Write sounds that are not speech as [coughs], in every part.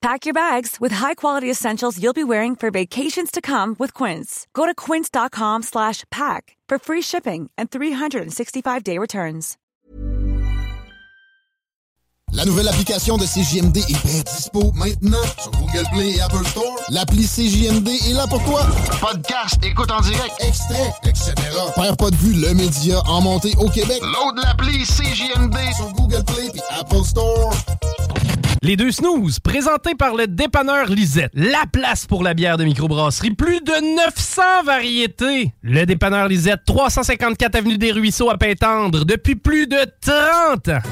Pack your bags with high-quality essentials you'll be wearing for vacations to come with Quince. Go to quince.com slash pack for free shipping and 365-day returns. La nouvelle application de CJMD est bien dispo maintenant sur Google Play et Apple Store. L'appli CJMD est là pour toi. Podcast, écoute en direct, extrait, etc. Père pas de vue, le média en montée au Québec. Load l'appli CJMD sur Google Play et Apple Store. Les deux snooze, présentés par le dépanneur Lisette. La place pour la bière de microbrasserie. Plus de 900 variétés. Le dépanneur Lisette, 354 Avenue des Ruisseaux à Pintendre, depuis plus de 30 ans.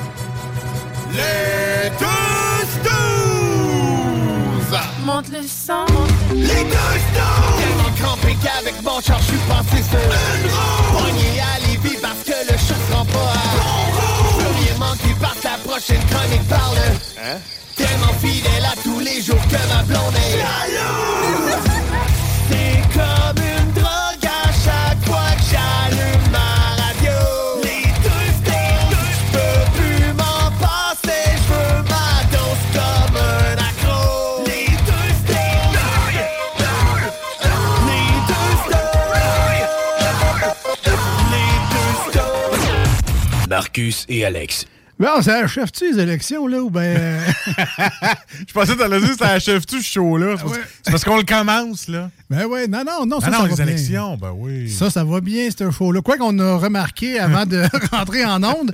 Les deux snooze! Monte le sang. Les deux snooze! Tellement crampé qu'avec mon char, je suis passé sur une roue. Prochaine chronique parle. Hein? Tellement fidèle à tous les jours que ma blonde est jalouse. C'est comme une drogue à chaque fois que j'allume ma radio. Les deux! Je peux plus m'en passer, je veux ma dose comme un accro. Les deux snooze! Les deux snooze! Les deux snooze! Marcus et Alex. Bon, ça achève-tu les élections, là, ou ben... [laughs] Je pensais que t'allais dire ça achève-tu ce show-là? C'est parce- c'est parce qu'on le commence, là. Ben ouais, non, non, non, ça, Ah non, ça les va bien. élections, ben oui. Ça, ça va bien, ce show-là. Quoi qu'on a remarqué avant de [laughs] rentrer en onde,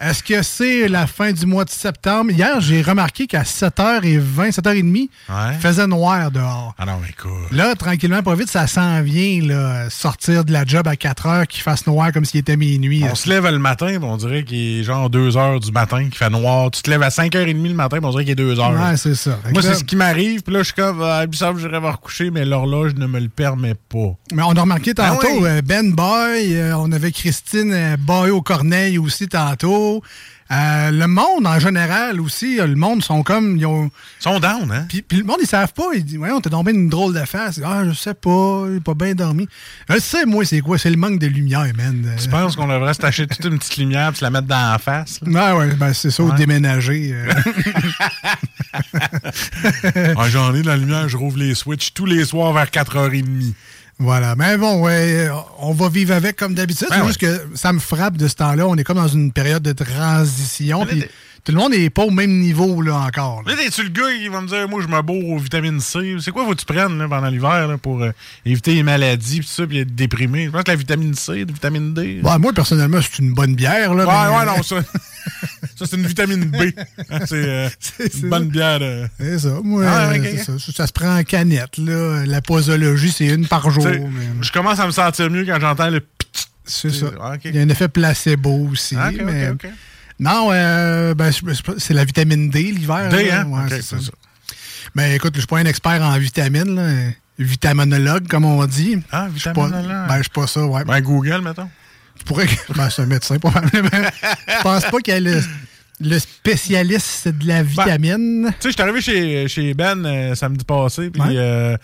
est-ce que c'est la fin du mois de septembre? Hier, j'ai remarqué qu'à 7h20, 7h30, il faisait noir dehors. Ah non, mais écoute. Là, tranquillement, pas vite, ça s'en vient, là, sortir de la job à 4 h qu'il fasse noir comme s'il était minuit. On se lève le matin, on dirait qu'il est genre 2 du matin, qu'il fait noir. Tu te lèves à 5h30 le matin, on dirait qu'il est 2 h. Ouais, c'est ça. Moi, c'est ce qui m'arrive, puis là, je suis comme, ah, il me semble que j'irais me recoucher, mais l'horloge ne me le permet pas. Mais on a remarqué tantôt, Ah oui. euh, Ben Boy, euh, on avait Christine euh, Boy au Corneille aussi tantôt. Euh, le monde en général aussi, euh, le monde sont comme. Ils ont... sont down, hein? Puis, puis le monde, ils savent pas. Ils disent, voyons, t'es tombé une drôle de face. Ah, je sais pas, j'ai pas bien dormi. Je sais, moi, c'est quoi? C'est le manque de lumière, man. Tu penses qu'on devrait se tâcher toute une petite lumière puis se la mettre dans la face? là? Ouais, ouais, ben c'est ça, au déménager. euh. [laughs] Ah, J'en ai de la lumière, je rouvre les switches tous les soirs vers 4h30. Voilà. Mais bon, ouais, on va vivre avec comme d'habitude. Ben c'est juste que ça me frappe de ce temps-là. On est comme dans une période de transition. Puis tout le monde n'est pas au même niveau là encore. là. Là, t'es-tu le gars qui va me dire, moi, je me bourre aux vitamines C? C'est quoi faut que tu prennes là, pendant l'hiver pour euh, éviter les maladies tout ça, puis être déprimé? Je pense que la vitamine C, la vitamine D. Ouais, moi, personnellement, c'est une bonne bière. Là, Ouais, mais- ouais, non, ça. [laughs] ça, c'est une vitamine B. Hein, C'est euh, une bonne bière. C'est ça. Moi, Ah, euh, c'est ça. Ça se prend en canette. Là. La posologie, c'est une par jour. Tu mais- Je commence à me sentir mieux quand j'entends le C'est ça. Ah. Il y a un effet placebo aussi. Ah, ok, ok, mais... Non, euh, ben, c'est la vitamine D l'hiver. D, hein? Ouais, c'est ça. ça. Mais écoute, je suis pas un expert en vitamines. Là. Vitaminologue, comme on dit. Ah, pas- vitaminologue. Ben, je suis pas ça, ouais. Ben, Google, mettons. Je pourrais. Ben, c'est un médecin, probablement. je pense pas qu'il y ait le, le spécialiste de la vitamine. Tu sais, je suis arrivé chez, chez Ben euh, samedi passé, puis Ouais. euh,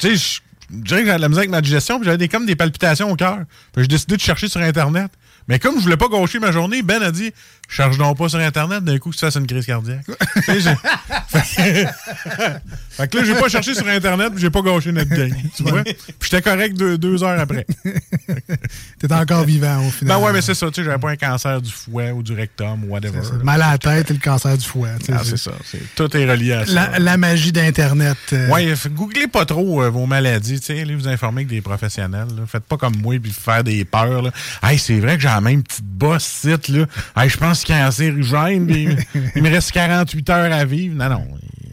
tu sais, je dirais que j'avais de la misère avec ma digestion, puis j'avais des, comme des palpitations au cœur. Puis j'ai décidé de chercher sur Internet. Mais comme je voulais pas gaucher ma journée, Ben a dit charge donc pas sur Internet, d'un coup, que ça, c'est une crise cardiaque. [laughs] Tu fait... [laughs] fait que là, j'ai pas cherché sur Internet, j'ai pas gâché notre gang. Tu vois? Puis j'étais correct deux, deux heures après. [laughs] T'es encore vivant au final. Ben ouais, mais c'est ça, tu sais, j'avais pas un cancer du foie ou du rectum ou whatever. C'est ça. Mal à la tête et le cancer du foie. tu Ah, c'est ça. c'est- Tout est relié à ça. La, la magie d'Internet. euh, Ouais, googlez pas trop euh, vos maladies, tu sais, allez vous informer avec des professionnels. là. Faites pas comme moi puis faire des peurs. Là. Hey, c'est vrai que j'ai la même petite bosse site là. Hey, je pense cancérigène, puis il me reste 48 heures à vivre. Non, non.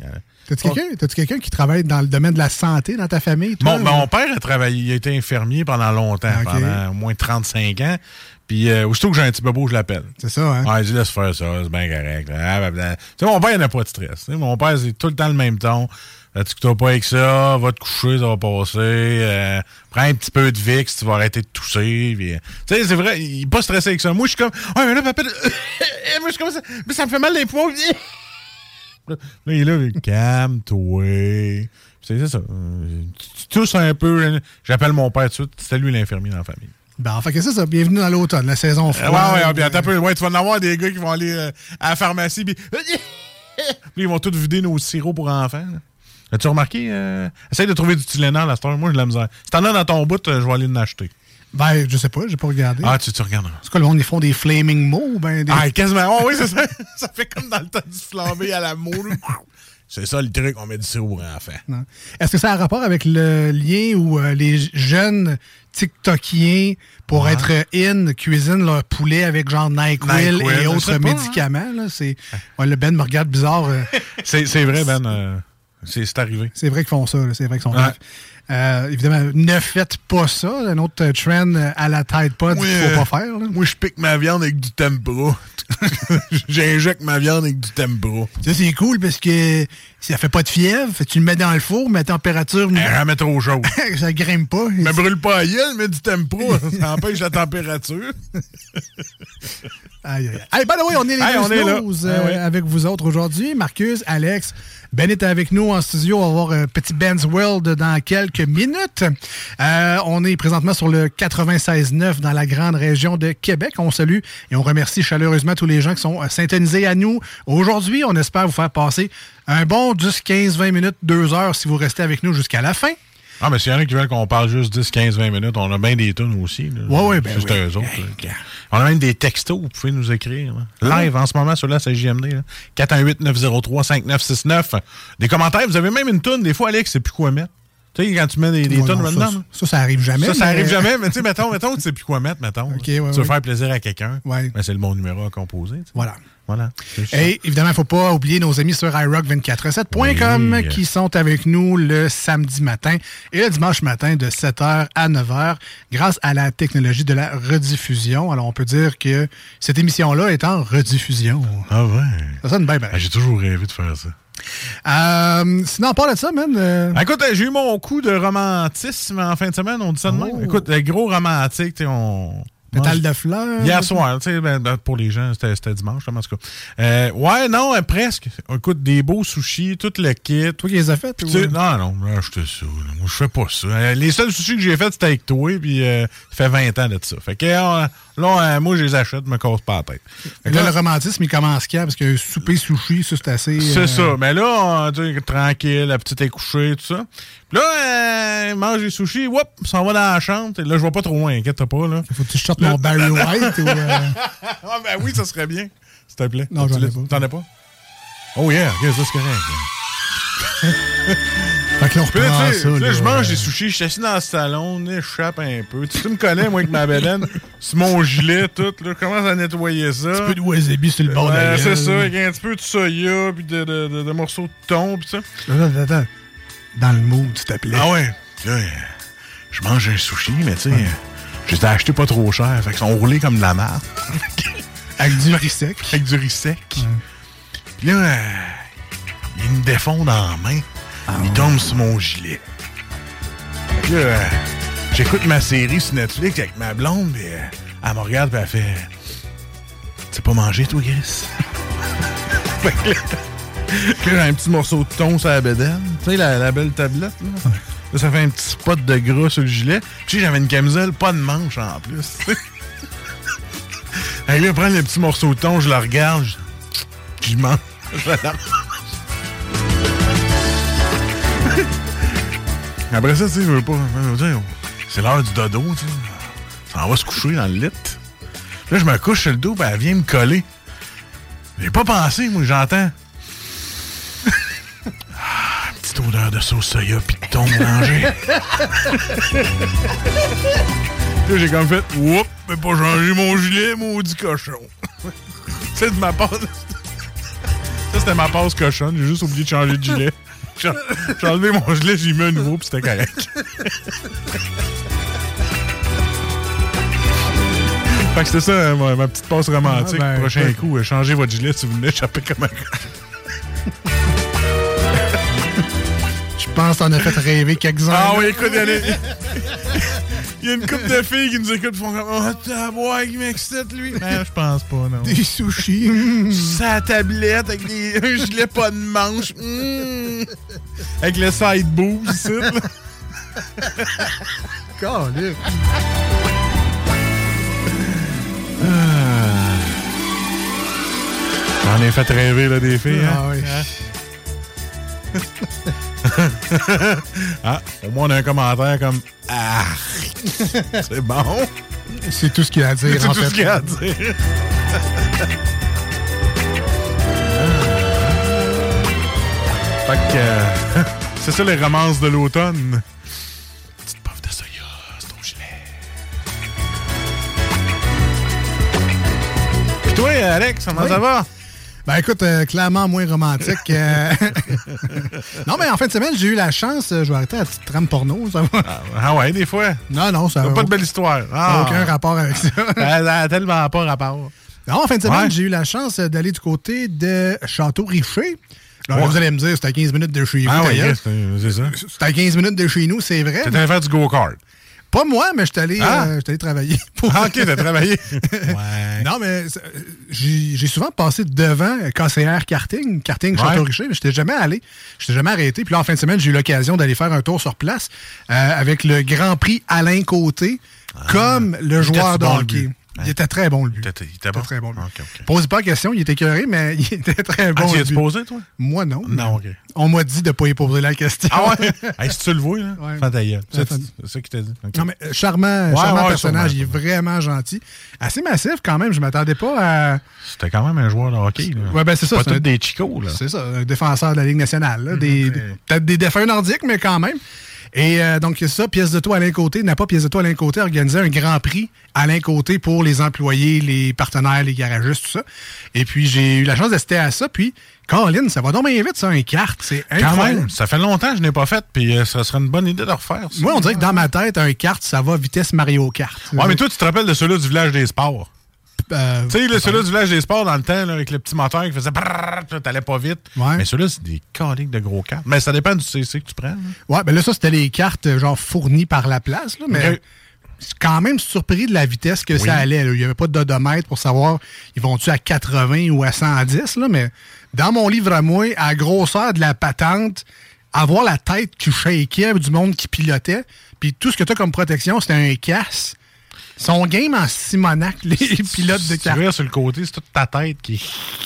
euh, T'as-tu quelqu'un qui travaille dans le domaine de la santé dans ta famille? Toi, Mon, mon père a travaillé, il a été infirmier pendant longtemps, pendant au moins 35 ans. Puis euh, aussitôt que j'ai un petit bobo, je l'appelle. C'est ça, hein? Ouais, il dit laisse faire ça, c'est bien correct. Ah, ben, ben. Tu sais, mon père, il n'a pas de stress. Mon père, c'est tout le temps le même ton. Euh, tu t'as pas avec ça, va te coucher, ça va passer. Euh, prends un petit peu de VIX, tu vas arrêter de tousser. puis, euh, Tu sais, c'est vrai, il est pas stressé avec ça. Moi, je suis comme, ouais, mais là, papa, [laughs] moi, je suis comme ça, mais ça me fait mal les poumons. [laughs] Là, il est là, calme-toi. C'est ça. Euh, Tu tousses un peu. hein. J'appelle mon père tout de suite. C'est lui l'infirmier dans la famille. Ben, fait que c'est ça. Bienvenue dans l'automne, la saison Euh, froide. ouais, ouais, puis attends un peu. Ouais, tu vas en avoir des gars qui vont aller euh, à la pharmacie, puis [laughs] puis ils vont tous vider nos sirops pour enfants. là. As-tu remarqué? Euh, essaye de trouver du Tylenol à cette heure. Moi, j'ai de la misère. Si t'en as dans ton bout, euh, je vais aller en acheter. Ben, je sais pas, j'ai pas regardé. Ah, tu, tu regarderas. C'est quoi, le monde, ils font des flaming mots? Ben, des... Ah, quasiment. Oh, oui, c'est ça. [laughs] ça fait comme dans le temps du flambé à la moule. C'est ça le truc, on met du sirop pour enfants. Non. Est-ce que ça a un rapport avec le lien où euh, les jeunes TikTokiens, pour Ouais. être in, cuisinent leur poulet avec genre NyQuil, NyQuil, et autres pas, hein. médicaments? là? C'est... Ouais, le Ben me regarde bizarre. [laughs] C'est c'est vrai, Ben. euh, c'est arrivé. c'est vrai qu'ils font ça. C'est vrai qu'ils sont Ouais. Euh, évidemment, ne faites pas ça. Un autre trend à la Pod qu'il Oui, faut euh, pas faire. là. Moi, je pique ma viande avec du tempura. [laughs] J'injecte ma viande avec du tempura. Ça, c'est cool parce que ça fait pas de fièvre. Fait tu le mets dans le four, mais à température, Elle jamais trop chaud. [laughs] ça grimpe pas. Me brûle pas à gueule, mais du tempura. Ça empêche la température. [laughs] Aïe, aïe. Hey, by the way, on est les Hey, on est là. Ah euh, ouais. avec vous autres aujourd'hui. Marcus, Alex, Ben est avec nous en studio. On va voir un petit Ben's World dans quelques minutes. Euh, on est présentement sur le 96.9 dans la grande région de Québec. On salue et on remercie chaleureusement tous les gens qui sont euh, syntonisés à nous. Aujourd'hui, on espère vous faire passer un bon 10, 15, 20 minutes, 2 heures si vous restez avec nous jusqu'à la fin. Ah, mais s'il y en a qui veulent qu'on parle juste 10, 15, 20 minutes, on a bien des tunes aussi. là. Ouais, ouais, ben Juste oui. eux autres. On a même des textos, vous pouvez nous écrire. là. Live en ce moment sur la CJMD. 418-903-5969. Des commentaires, vous avez même une tune. Des fois, Alex, c'est plus quoi mettre. Tu sais, quand tu mets des, des tunes maintenant. ça, ça, ça arrive jamais. Ça, ça mais- arrive jamais, mais tu sais, mettons, mettons, tu sais plus quoi mettre, mettons. Ok, tu ouais, veux ouais. faire plaisir à quelqu'un. Ouais. Ben, c'est le bon numéro à composer. tu. Voilà. Voilà. Et évidemment, il ne faut pas oublier nos amis sur iRock247.com Oui. qui sont avec nous le samedi matin et le dimanche matin de 7h à 9h grâce à la technologie de la rediffusion. Alors, on peut dire que cette émission-là est en rediffusion. Ah ouais. Ça sonne bien, bien. Ah, J'ai toujours rêvé de faire ça. Euh, sinon, on parle de ça, man. euh, Écoute, euh, j'ai eu mon coup de romantisme en fin de semaine, on dit ça de même. Oh. Écoute, le gros romantique, tu sais, on. Pétale de fleurs. Hier soir, tu sais, ben, ben, pour les gens, c'était dimanche, en tout cas. Euh, ouais, non, euh, presque. Écoute, des beaux sushis, tout le kit. Toi qui les as faites? Tu non, non, là, j'étais ça. là. Moi, je fais pas ça. Euh, les seuls sushis que j'ai faits, c'était avec toi, puis euh, ça fait 20 ans de ça. Fait que euh, là, euh, moi, je les achète, me casse pas la tête. Là, là, le romantisme, il commence quand? Parce que souper sushi, ça, c'est assez... c'est euh, ça. Mais là, on, tu tranquille, la petite est couchée, tout ça. Puis là, euh, mange les sushis, whoop, s'en va dans la chambre. Là, je vais pas trop loin, inquiète pas, là. Faut que tu sortes mon Barry White ou... euh, [laughs] Ah, ben oui, ça serait bien. S'il te plaît. Non, Tu j'en ai pas. T'en as pas? Oh yeah, ok, ça c'est correct. [laughs] Fait que là, on Puis là, ça. je mange euh, des sushis, je suis assis dans le salon, j'échappe un peu. Tu, tu me connais, moi, avec ma bédaine, [laughs] c'est mon gilet, tout, là, je commence à nettoyer ça. Un peu de wasabi sur le bord de la c'est ça, avec un petit peu de soya, puis de, de, de- de morceaux de thon, puis ça. Attends, attends, attends. Dans le mood, s'il te plaît. Ah ouais. Là, euh, je mange un sushi, mais tu sais, euh, je les ai achetés pas trop cher, fait qu'ils sont roulés comme de la marde, Avec du riz sec. avec du riz sec. Puis là, ils me défendent en main. ils tombent sur mon gilet. Que là, euh, j'écoute ma série sur Netflix avec ma blonde, puis euh, elle me regarde, puis elle fait Tu sais pas manger, toi, Chris [laughs] Fait que là, là, j'ai un petit morceau de thon sur la bédaine. Tu sais, la, la belle tablette, là. Là, ça fait un petit spot de gras sur le gilet. Puis j'avais une camisole, pas de manche en plus. Elle vient prendre le petit morceau de thon, je le regarde, je, je mange. Je la Après ça, tu sais, je veux pas. C'est l'heure du dodo, tu sais. Ça va se coucher dans le lit. Là, je me couche sur le dos, puis elle vient me coller. J'ai pas pensé, moi, j'entends. Ah, petite odeur de sauce soya puis de thon mélangé. [laughs] Là, j'ai comme fait, oups, mais pas changer mon gilet, maudit cochon. [laughs] C'est de ma passe. Ça, c'était ma passe cochonne. J'ai juste oublié de changer de gilet. J'ai enlevé mon gilet, j'ai mis un nouveau, puis c'était correct. fait que c'était ça, hein, ma, ma petite passe romantique. Ah, ben, Prochain ouais. coup, euh, changez votre gilet si vous venez échapper comme un. Je pense qu'on a fait rêver quelques-uns. Ah oui, écoute, il y, en a- il y a une couple de filles qui nous écoutent font comme Oh, t'as boire qui m'excite, lui? Ben, je pense pas, non. Des sushis. Sa tablette avec des, [laughs] un gilet pas de manche. Mm. Avec le side boob, ici. là. [laughs] Caliste. J'en ai fait rêver, là, des filles. Ah hein. oui. [laughs] Ah, au moins, on a un commentaire comme Ah, c'est bon. C'est tout ce qu'il a à dire, C'est tout fait. ce qu'il a à dire. [laughs] fait que euh, [laughs] c'est ça les romances de l'automne. Petite puff de soya, c'est ton gilet. Puis toi, Alex, comment Oui. ça va? Ben écoute, euh, clairement moins romantique. euh. [laughs] non, mais en fin de semaine, j'ai eu la chance, euh, je vais arrêter la petite trame porno, ça va. Ah ouais, des fois? Non, non, ça n'a pas de belle histoire. Ah. aucun rapport avec ça. [laughs] Elle a tellement pas rapport. Non, en fin de semaine, Ouais. j'ai eu la chance d'aller du côté de Château-Richer. Là, Ouais. Vous allez me dire, c'était à 15 minutes de chez vous. Ah oui, c'est c'est ça. C'était à 15 minutes de chez nous, c'est vrai. T'étais allé faire du go-kart. Pas moi, mais je suis allé, Ah. euh, allé travailler. [laughs] pour- Ah, ok, t'as travaillé. [laughs] ouais. Non, mais j'ai souvent passé devant KCR Karting, Karting. Château-Richer, mais je n'étais jamais allé. Je n'étais jamais arrêté. Puis là, en fin de semaine, j'ai eu l'occasion d'aller faire un tour sur place euh, avec le Grand Prix Alain Côté, comme le joueur de Ah. hockey. Il était très bon, but. Il était, il était bon? très bon, lui. Pose pas la question, il était écœuré, mais [laughs] il était très bon. Ah, tu but. posé, toi? Moi, non. Non, ok. On m'a dit de ne pas y poser la question. Ah ouais? hey, si tu le vois, là, [laughs] Ouais. C'est ça qu'il t'a dit. Non, mais euh, charmant, Ouais, charmant ouais, personnage, sûrement, il est vraiment gentil. Assez massif quand même, je m'attendais pas à... C'était quand même un joueur de hockey. Là. Ouais, ben c'est ça. Pas c'est tous un- des chicos, là. C'est ça, un défenseur de la Ligue nationale. là, des- Peut-être des défunts nordiques, mais quand même. Et euh, donc, ça, pièce de toi Alain Côté, n'a pas pièce de toi Alain Côté, organisé un grand prix Alain Côté pour les employés, les partenaires, les garagistes, tout ça. Et puis, j'ai eu la chance d'assister à ça. Puis, Colin, ça va donc bien vite, ça, un kart. C'est Quand incroyable. même, ça fait longtemps que je n'ai pas fait, puis euh, ça serait une bonne idée de refaire. ça. Moi, on dirait que dans ma tête, un kart, ça va vitesse Mario Kart. Ouais, mais toi, tu te rappelles de ceux-là du village des sports? Euh, Tu sais, là, ceux-là du village des sports dans le temps, là, avec le petit moteur qui faisait brrrr, t'allais pas vite. Ouais. Mais ceux-là, c'est des caliques de gros cartes. Mais ça dépend du CC que tu prends. là. Ouais, ben là, ça, c'était les cartes, euh, genre, fournies par la place, là, mais Ok. je suis quand même surpris de la vitesse que Oui. ça allait. là. Il n'y avait pas d'odomètre pour savoir ils vont-tu à 80 ou à 110, là, mais dans mon livre à moi, à la grosseur de la patente, avoir la tête qui shakeait du monde qui pilotait, puis tout ce que tu as comme protection, c'était un casse. Son game en Simonac, les pilotes de cartes. sur le côté, c'est toute ta tête qui.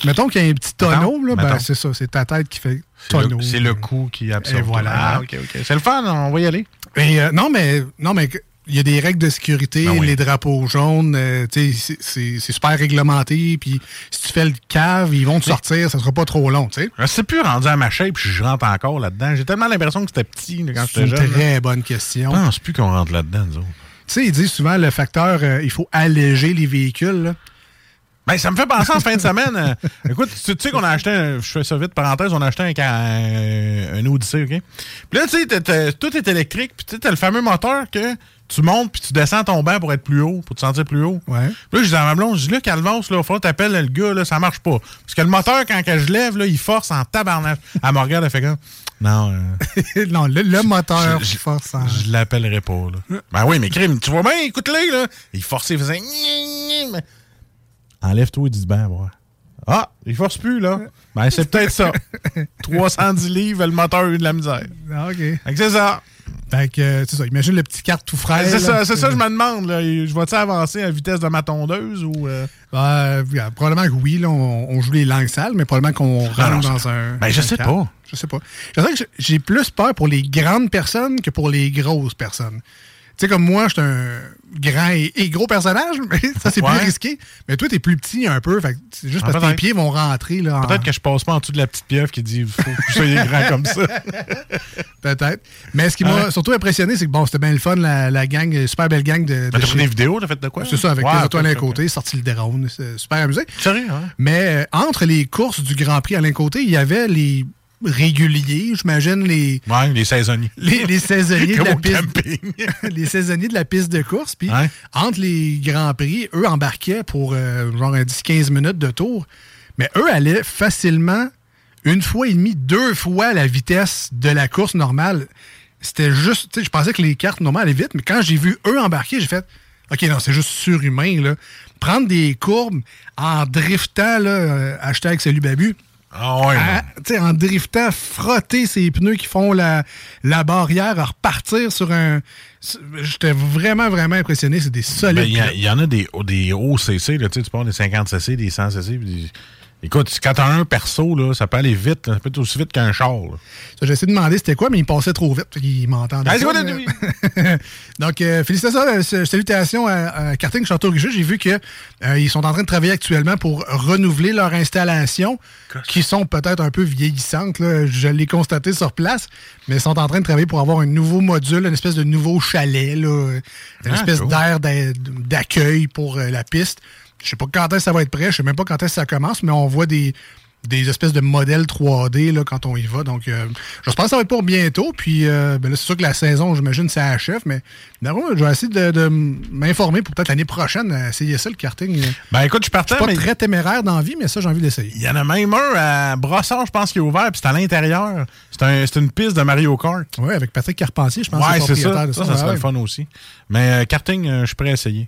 Mettons qu'il y a un petit tonneau, là, ben, c'est ça, c'est ta tête qui fait tonneau. c'est le coup qui absorbe. Et voilà. Ah, ok, ok. C'est le fun, on va y aller. Et, euh, non, mais non, mais il y a des règles de sécurité, Ben oui. les drapeaux jaunes, euh, tu sais, c'est- super réglementé. Puis si tu fais le cave, ils vont te sortir, ça sera pas trop long, tu sais. Je sais plus rendu à ma shape, puis je rentre encore là-dedans. J'ai tellement l'impression que c'était petit quand C'est une très là. bonne Je question. pense plus qu'on rentre là-dedans, nous autres. Tu sais, ils disent souvent le facteur, euh, il faut alléger les véhicules. là. Ben, ça me fait penser en fin de semaine. euh, écoute, tu, tu sais qu'on a acheté, un, je fais ça vite, parenthèse, on a acheté un, un, un Odyssey, OK? Puis là, tu sais, tout est électrique, puis tu sais, t'as le fameux moteur que tu montes, puis tu descends ton banc pour être plus haut, pour te sentir plus haut. Ouais. Puis là, je dis à ma blonde, je dis là, Calvas, là, il que t'appelles le gars, là, ça marche pas. Parce que le moteur, quand que je lève, là, il force en tabarnak. Elle me regarde, elle fait comme, non, euh, [laughs] non, le, le moteur Je- force en- je l'appellerai pas, là. Ben oui, mais crime, tu vois bien, écoute-le, là. Il forçait, il faisait. Enlève-toi du banc, voir. Ah, il force plus, là. Ben, c'est peut-être ça. [laughs] 310 livres, le moteur a eu de la misère. Ah, OK. Fait que c'est ça. Fait que, euh, c'est ça. Imagine le petit carte tout frais. C'est là. ça, c'est ça, je me demande. Là. Je vais-tu avancer à vitesse de ma tondeuse ou. euh? Euh, yeah, probablement que oui, là, on, on joue les langues sales, mais probablement qu'on rentre Ah non, dans c'est- un. Ben, je un sais pas. Je sais pas. Je dirais que j'ai plus peur pour les grandes personnes que pour les grosses personnes. Tu sais, comme moi, je suis un grand et, et gros personnage, mais [laughs] ça, c'est Ouais. plus risqué. Mais toi, t'es plus petit un peu, fait c'est juste Ah, parce que tes pieds vont rentrer. là. en- Peut-être que je passe pas en dessous de la petite pieuvre qui dit faut que vous soyez grand comme ça. [laughs] Peut-être. Mais ce qui m'a Ouais. surtout impressionné, c'est que bon, c'était bien le fun, la, la gang, euh, super belle gang de. de T'as pris des vidéos, t'as fait de quoi? C'est ça, avec Ouais, les étoiles à ok. côté, sorti le drone, c'est super amusé. Sérieux, hein? Mais euh, entre les courses du Grand Prix à l'un côté, il y avait les réguliers, j'imagine, les, Ouais, les saisonniers. [laughs] les, les saisonniers de la piste. [laughs] les saisonniers de la piste de course. Puis Ouais. entre les Grands Prix, eux embarquaient pour euh, genre un 10-15 minutes de tour. Mais eux allaient facilement une fois et demie, deux fois la vitesse de la course normale. C'était juste, tu sais, je pensais que les cartes normales allaient vite, mais quand j'ai vu eux embarquer, j'ai fait, OK, non, c'est juste surhumain, là. Prendre des courbes en driftant, là, euh, hashtag salut Babu, Ah ouais. à- en driftant, frotter ses pneus qui font la, la barrière, à repartir sur un. J'étais vraiment, vraiment impressionné. C'est des solides. Ben, Il y, en a des, des hauts CC, là, tu parles des 50 CC, des 100 CC. des- Écoute, quand t'as un perso, là, ça peut aller vite. là, Ça peut être aussi vite qu'un char. J'ai essayé de demander c'était quoi, mais il passait trop vite. Il m'entendait. Ah, mais- [laughs] Donc, euh, félicitations, euh, salutations à, à Karting Château-Richer. J'ai vu qu'ils sont en train de travailler actuellement pour renouveler leur installation, qui sont peut-être un peu vieillissantes. là. Je l'ai constaté sur place, mais ils sont en train de travailler pour avoir un nouveau module, une espèce de nouveau chalet, là, une Ah, espèce cool. d'air d'a- d'accueil pour euh, la piste. Je sais pas quand est-ce que ça va être prêt, je sais même pas quand est-ce que ça commence, mais on voit des, des espèces de modèles 3D là, quand on y va. Donc, euh, j'espère que ça va être pour bientôt. Puis, euh, ben là, c'est sûr que la saison, j'imagine, ça achève, mais d'abord, je vais essayer de, de m'informer pour peut-être l'année prochaine essayer ça, le karting. Je Ben écoute, je partais, suis pas mais très téméraire dans la vie, mais ça, j'ai envie d'essayer. il y en a même un à Brossard, je pense, qui est ouvert, puis c'est à l'intérieur. C'est un- c'est une piste de Mario Kart. Oui, avec Patrick Carpentier, je pense Ouais, que c'est ça. Ça, ça, serait Ouais, le fun aussi. Mais euh, karting, euh, je suis prêt à essayer.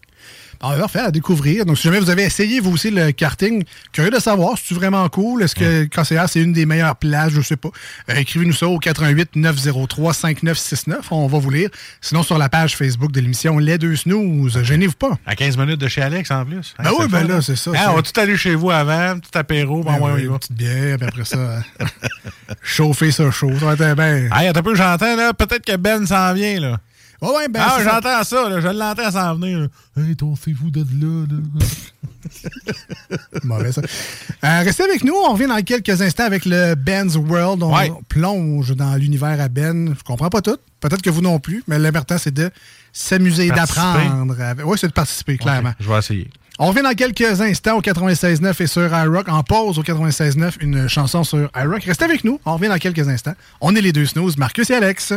Ah, parfait, à découvrir. Donc, si jamais vous avez essayé, vous aussi, le karting, curieux de savoir, c'est vraiment cool? Est-ce que KCR, c'est une des meilleures places? Je sais pas. Euh, Écrivez-nous ça au 88 903 5969. On va vous lire. Sinon, sur la page Facebook de l'émission Les Deux Snooze, gênez-vous pas. À 15 minutes de chez Alex, en plus. Ben Hein, oui, c'est le ben fun, là, hein? c'est ça, Ah, on va tout aller chez vous avant, petit apéro, bon, Ben ouais, on oui, une va. petite bière, puis après ça, [laughs] chauffer ça chaud. Ça va être bien. Hey, attends un peu, j'entends, là, peut-être que Ben s'en vient, là. Ouais, ouais, ben, ah, j'entends ça, là, je l'entends s'en venir. Hey, toi, fais-vous de là, là. [laughs] Mauvais, ça. Euh, restez avec nous. On revient dans quelques instants avec le Ben's World. On Ouais. plonge dans l'univers à Ben. Je comprends pas tout. Peut-être que vous non plus, mais l'important, c'est de s'amuser et d'apprendre. Oui, c'est de participer, clairement. Je vais essayer. On revient dans quelques instants au 96.9 et sur iRock. En pause au 96.9, une chanson sur iRock. Restez avec nous. On revient dans quelques instants. On est les deux snooze, Marcus et Alex.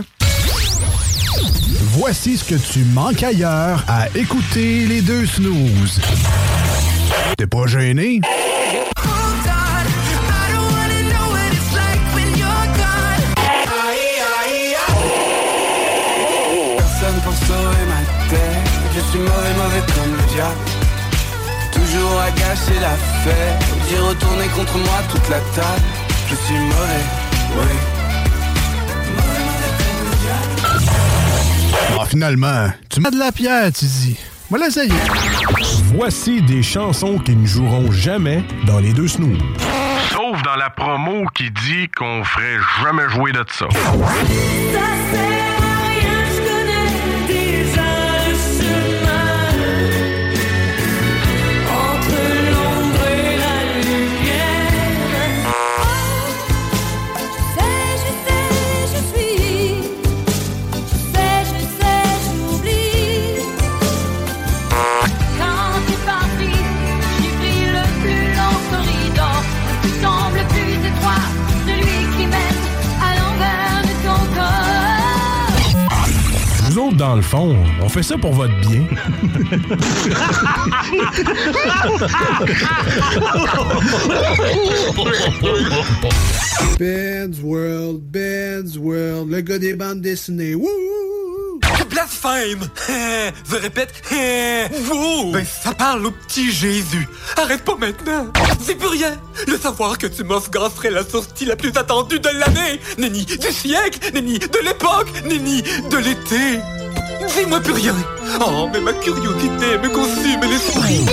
Voici ce que tu manques ailleurs à écouter les deux snooze. T'es pas gêné? Personne pour sauver ma tête. Je suis mauvais, mauvais comme le diable. Toujours à gâcher la fête. D'y retourner contre moi toute la table. Je suis mauvais, oui Ah, finalement, tu m'as de la pierre, tu dis. Voilà, ça y est. Voici des chansons qui ne joueront jamais dans les deux snooze. Sauf dans la promo qui dit qu'on ferait jamais jouer de ça. Dans le fond, on fait ça pour votre bien. Ben's World, Ben's World, le gars des bandes dessinées. Wouh! Place fame. [laughs] Je répète, [laughs] vous. Ben, ça parle au petit Jésus. Arrête pas maintenant. C'est plus rien. Le savoir que tu m'offres serait la sortie la plus attendue de l'année. Nenni du siècle, nenni de l'époque, nenni de l'été. Dis-moi plus rien. Oh, mais ma curiosité me consume l'esprit.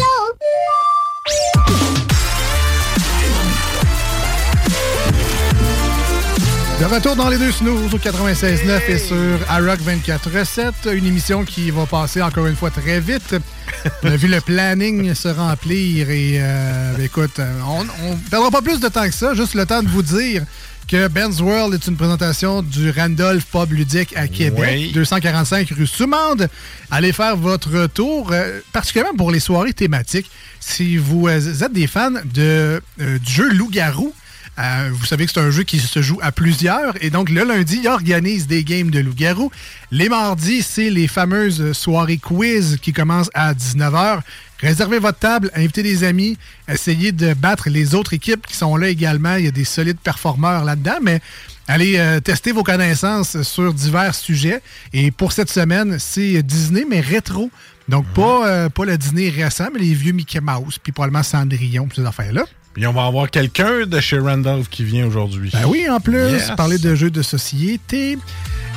De retour dans les deux snooze au 96.9 et sur iRock 24.7, une émission qui va passer encore une fois très vite. On a vu le planning se remplir et euh, écoute, on ne perdra pas plus de temps que ça, juste le temps de vous dire que Ben's World est une présentation du Randolph Pub Ludique à Québec, 245 rue Soumande. Allez faire votre tour, euh, particulièrement pour les soirées thématiques. Si vous euh, êtes des fans de, du jeu Loup-Garou, euh, vous savez que c'est un jeu qui se joue à plusieurs. Et donc, le lundi, il organise des games de loup-garou. Les mardis, c'est les fameuses soirées quiz qui commencent à 19h. Réservez votre table, invitez des amis, essayez de battre les autres équipes qui sont là également. Il y a des solides performeurs là-dedans, mais allez euh, tester vos connaissances sur divers sujets. Et pour cette semaine, c'est Disney, mais rétro. Donc, pas, euh, pas le dîner récent, mais les vieux Mickey Mouse, puis probablement Cendrillon, ces affaires-là. Puis on va avoir quelqu'un de chez Randolph qui vient aujourd'hui. Ben oui, en plus, parler de jeux de société.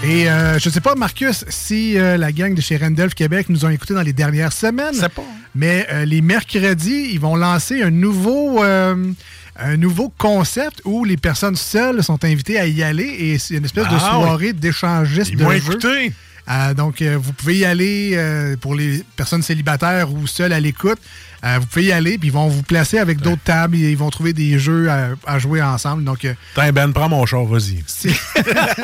Et euh, je ne sais pas, Marcus, si euh, la gang de chez Randolph Québec nous ont écoutés dans les dernières semaines. sais pas. Mais euh, les mercredis, ils vont lancer un nouveau, un nouveau concept où les personnes seules sont invitées à y aller et c'est une espèce de Ah, soirée d'échangiste de jeux. écouter. Euh, donc, euh, vous pouvez y aller euh, pour les personnes célibataires ou seules à l'écoute. Vous pouvez y aller, puis ils vont vous placer avec d'autres tables et ils vont trouver des jeux à, à jouer ensemble. Donc, Tiens, Ben, prends mon char, vas-y. si,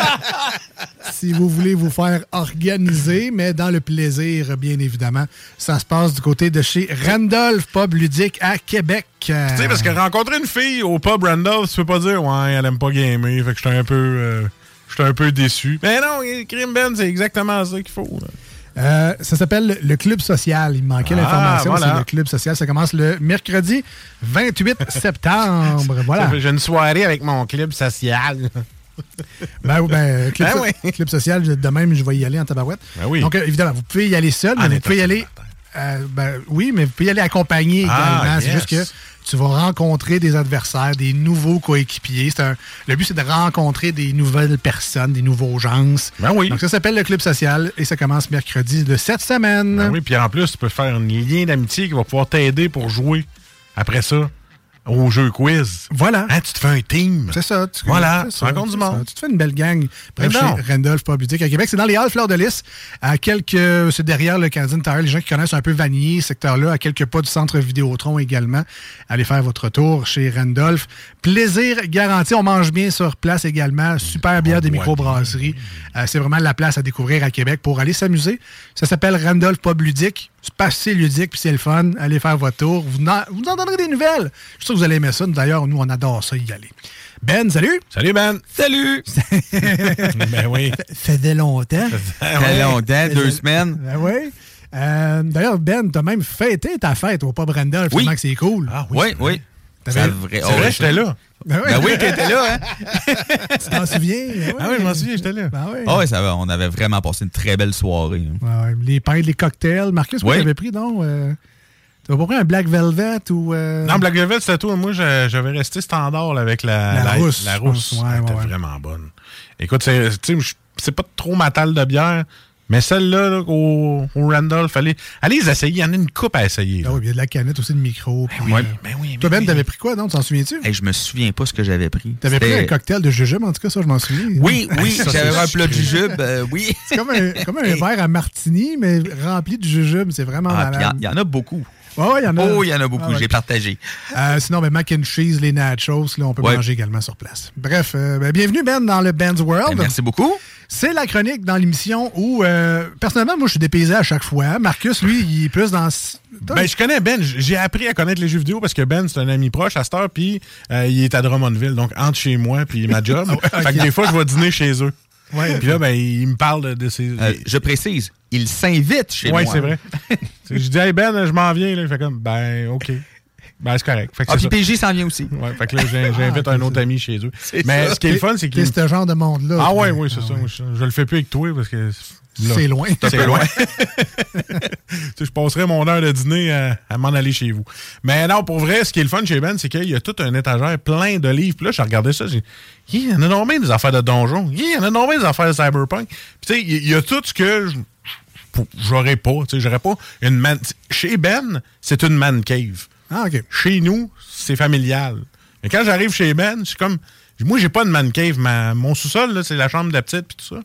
[laughs] si vous voulez vous faire organiser, mais dans le plaisir, bien évidemment, ça se passe du côté de chez Randolph Pub Ludique à Québec. Tu sais, parce que rencontrer une fille au pub Randolph, tu peux pas dire, ouais, elle aime pas gamer, fait que j'étais un peu. J'étais un peu déçu. Mais non, Crime Ben, c'est exactement ça qu'il faut. Euh, ça s'appelle le Club Social. Il me manquait Ah, l'information. voilà. C'est le Club Social. Ça commence le mercredi 28 [laughs] septembre. Voilà. J'ai une soirée avec mon club social. Ben, oui, ben, [laughs] club, Ben so- oui. club social, de même, je vais y aller en tabarouette. Ben oui. Donc, euh, évidemment, vous pouvez y aller seul, mais vous pouvez y aller. euh, ben, oui, mais vous pouvez y aller accompagné Ah, également. C'est juste que tu vas rencontrer des adversaires, des nouveaux coéquipiers. Un- le but, c'est de rencontrer des nouvelles personnes, des nouveaux gens. Ben oui. Donc, ça s'appelle le Club Social et ça commence mercredi de cette semaine. Ben oui, puis en plus, tu peux faire un lien d'amitié qui va pouvoir t'aider pour jouer après ça au jeu quiz. Voilà. Hein, tu te fais un team. C'est ça. Tu, Voilà, tu ça, rencontres du monde. ça. Tu te fais une belle gang. Bref, chez Randolph Pub Ludique à Québec. C'est dans les Halles Fleurs de Lys, à quelques. C'est derrière le Canadian Tire. Les gens qui connaissent un peu Vanier, secteur-là, à quelques pas du centre Vidéotron également. Allez faire votre tour chez Randolph. Plaisir garanti. On mange bien sur place également. Super bière des microbrasseries. Euh, c'est vraiment la place à découvrir à Québec pour aller s'amuser. Ça s'appelle Randolph Pub Ludique. C'est pas assez ludique, puis c'est le fun. Allez faire votre tour. Vous en, vous en donnerez des nouvelles. Je suis sûr que vous allez aimer ça. D'ailleurs, nous, on adore ça, y aller. Ben, salut! Salut, Ben! Salut! [laughs] ben oui. Faisait longtemps. Ça fait longtemps, deux semaines. Ben oui. Euh, D'ailleurs, Ben, t'as même fêté ta fête au Pub Randolph. Oui. que c'est cool. Ah Oui, oui. C'est oh, vrai, j'étais là. Ben Ben oui, t'étais là, hein? [laughs] Tu t'en souviens? Ben Ah oui, je m'en souviens, j'étais là. Ben oui. Ah ouais, ça va. On avait vraiment passé une très belle soirée. Ouais. Les pains, les cocktails. Marcus, Oui. tu avais pris, non? Euh, T'avais pas pris un Black Velvet ou. euh, Non, Black Velvet, c'était toi. Moi, j'avais resté standard là, avec la, La rousse, La rousse. Ouais, Elle ouais, était ouais. vraiment bonne. Écoute, c'est pas trop ma talle de bière, mais celle-là, là, au, au Randolph, allez, allez les essayer. Il y en a une coupe à essayer. Ah oui, il y a de la canette aussi de micro. puis, Ouais. euh, Ben oui, Toi, Ben, t'avais pris quoi, non? Tu t'en souviens-tu? Hey, je me souviens pas ce que j'avais pris. T'avais pris un cocktail de jujube, en tout cas, ça, je m'en souviens. Oui, [laughs] oui, Ça, j'avais un plat de jujube, euh, oui. C'est comme un, comme un [laughs] verre à martini, mais rempli de jujube. C'est vraiment Ah, il y malade. il y, en a beaucoup. Ouais, ouais, il y en a. Oh, il y en a beaucoup. Ah, ouais. J'ai partagé. Euh, sinon, ben, mac and cheese, les nachos, là, on peut Ouais. manger également sur place. Bref, euh, ben, bienvenue, Ben, dans le Ben's World. Ben, merci beaucoup. C'est la chronique dans l'émission où, euh, personnellement, moi, je suis dépaysé à chaque fois. Marcus, lui, il est plus dans... Ben, je connais Ben. J'ai appris à connaître les jeux vidéo parce que Ben, c'est un ami proche à cette heure, puis euh, il est à Drummondville, donc entre chez moi puis ma job. [laughs] Fait que des fois, je vais dîner chez eux. Ouais. Puis là, ben, il me parle de, ses. Euh, je précise, il s'invite chez moi. Oui, c'est vrai. Je dis, hey Ben, je m'en viens. Là. Il fait comme, ben, OK. Ben, c'est correct. Fait que Ah, puis s'en vient aussi. Ouais, fait que là, j'ai- j'invite Ah, un autre ami chez eux. Mais ça. ce qui est le fun, c'est qu'il. C'est ce genre de monde-là. Ah, ouais, oui, c'est Ah, ça. ouais. Moi, Je, je le fais plus avec toi parce que. C'est loin. C'est un peu loin. [laughs] Je passerais mon heure de dîner à, à m'en aller chez vous. Mais non, pour vrai, ce qui est le fun chez Ben, c'est qu'il y a tout un étagère plein de livres. Puis là, je regardais ça, j'ai il y en a énormément des affaires de donjon. Il y en a énormément des affaires de cyberpunk. Puis tu sais, il y, a tout ce que je- j'aurais pas. Tu sais, j'aurais pas une man... Chez Ben, c'est une man cave. Ah, OK. Chez nous, c'est familial. Mais quand j'arrive chez Ben, c'est comme... Moi, j'ai pas de man cave. Ma... Mon sous-sol, c'est la chambre de la petite puis tout ça.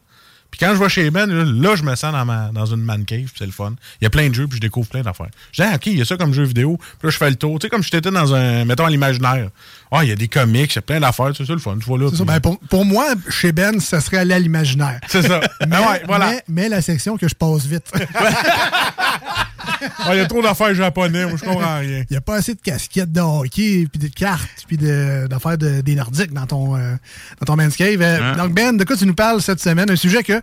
Puis quand je vais chez Ben, là, là, je me sens dans, ma, dans une man cave, c'est le fun. Il y a plein de jeux, puis je découvre plein d'affaires. Je dis, ah, OK, il y a ça comme jeu vidéo. Puis là, je fais le tour. Tu sais, comme je t'étais dans un, mettons, à l'imaginaire. Ah, il y a des comics, il y a plein d'affaires, c'est ça le fun. Tu vois là. Ça. Ben, pour, pour moi, chez Ben, ça serait aller à l'imaginaire. C'est ça. Mais, Ah ouais, voilà. mais, mais la section que je passe vite. [laughs] Ah, il y a trop d'affaires japonais, moi, je comprends rien. Il n'y a pas assez de casquettes de hockey, puis de cartes, puis d'affaires de, des Nordiques dans ton, euh, dans ton Cave. Euh, Hein? Donc, Ben, de quoi tu nous parles cette semaine? Un sujet que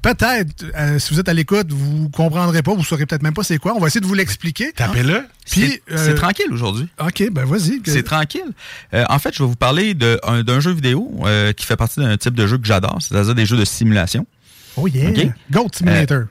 peut-être, euh, si vous êtes à l'écoute, vous comprendrez pas, vous saurez peut-être même pas c'est quoi. On va essayer de vous l'expliquer. Tapez-le. Puis, C'est euh, tranquille aujourd'hui. OK, ben vas-y. que- C'est tranquille. Euh, en fait, je vais vous parler d'un jeu vidéo euh, qui fait partie d'un type de jeu que j'adore, c'est-à-dire des jeux de simulation. Oh yeah! OK? Goat Simulator.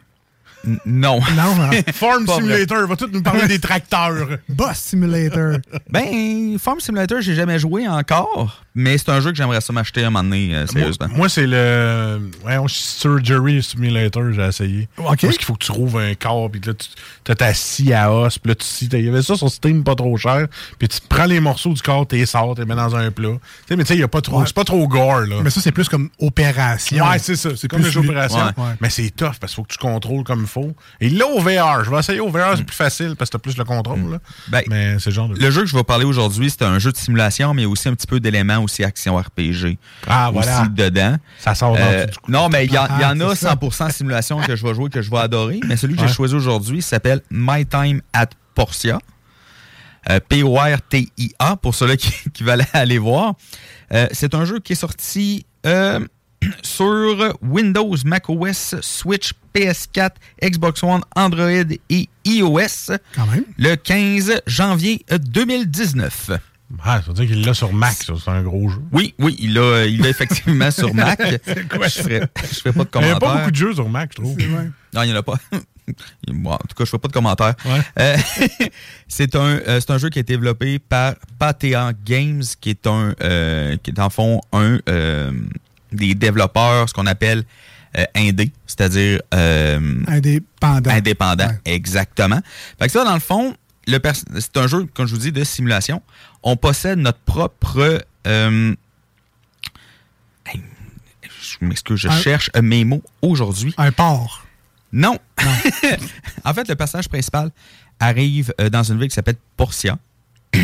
Non. Non, hein. [laughs] Farm Pas vrai. Simulator, va tout nous parler des tracteurs. Boss Simulator. Ben, Farm Simulator, j'ai jamais joué encore, mais c'est un jeu que j'aimerais ça m'acheter un moment donné, euh, sérieusement. Moi, c'est le ouais, Surgery Simulator, j'ai essayé. OK. Parce qu'il faut que tu trouves un corps, puis là, tu t'as scie à os, puis là, tu scies. Il y avait ça sur Steam pas trop cher, puis tu prends les morceaux du corps, tu les sors, tu les mets dans un plat. Tu sais, mais tu sais, il y a pas trop, Ouais. c'est pas trop gore, là. Mais ça, c'est plus comme opération. Ouais, c'est ça. C'est comme les jeux opérations. Ouais. Ouais. Mais c'est tough parce qu'il faut que tu contrôles comme il faut. Et là, au VR, je vais essayer au VR, c'est plus facile parce que t'as plus le contrôle. là. Ben, mais c'est le genre de. Le jeu que je vais parler aujourd'hui, c'est un jeu de simulation, mais aussi un petit peu d'éléments aussi action RPG. Ah, voilà. Aussi dedans. Ça sort dans Euh, tout du coup. non, mais il y, en- il y en a c'est ça. 100% simulation que je vais jouer, que je vais adorer. Mais celui que Ouais. j'ai choisi aujourd'hui s'appelle My Time at Portia. Euh, P-O-R-T-I-A, pour ceux-là qui, [laughs] qui veulent aller voir. Euh, c'est un jeu qui est sorti euh, [clears throat] sur Windows, macOS, Switch, PS4, Xbox One, Android et iOS Quand même. le 15 janvier euh, 2019. Ah, ça veut dire qu'il l'a sur Mac, ça. C'est un gros jeu. Oui, oui, il l'a il l'a effectivement [laughs] sur Mac. quoi, je ferai, je ferai pas de Il n'y a commentaires. pas beaucoup de jeux sur Mac, je trouve. Non, il n'y en a pas. [laughs] Bon, en tout cas, je fais pas de commentaires. Ouais. Euh, [laughs] c'est un, euh, c'est un jeu qui a été développé par Pathea Games, qui est un, euh, qui est en fond un euh, des développeurs, ce qu'on appelle euh, indé, c'est-à-dire euh, Indépendant. indépendant, Ouais. exactement. Fait que ça, dans le fond, c'est un jeu, comme je vous dis, de simulation. On possède notre propre. euh, je m'excuse, je Un- cherche euh, mes mots aujourd'hui. Un port. Non. [laughs] en fait, le personnage principal arrive euh, dans une ville qui s'appelle Portia. [clears throat]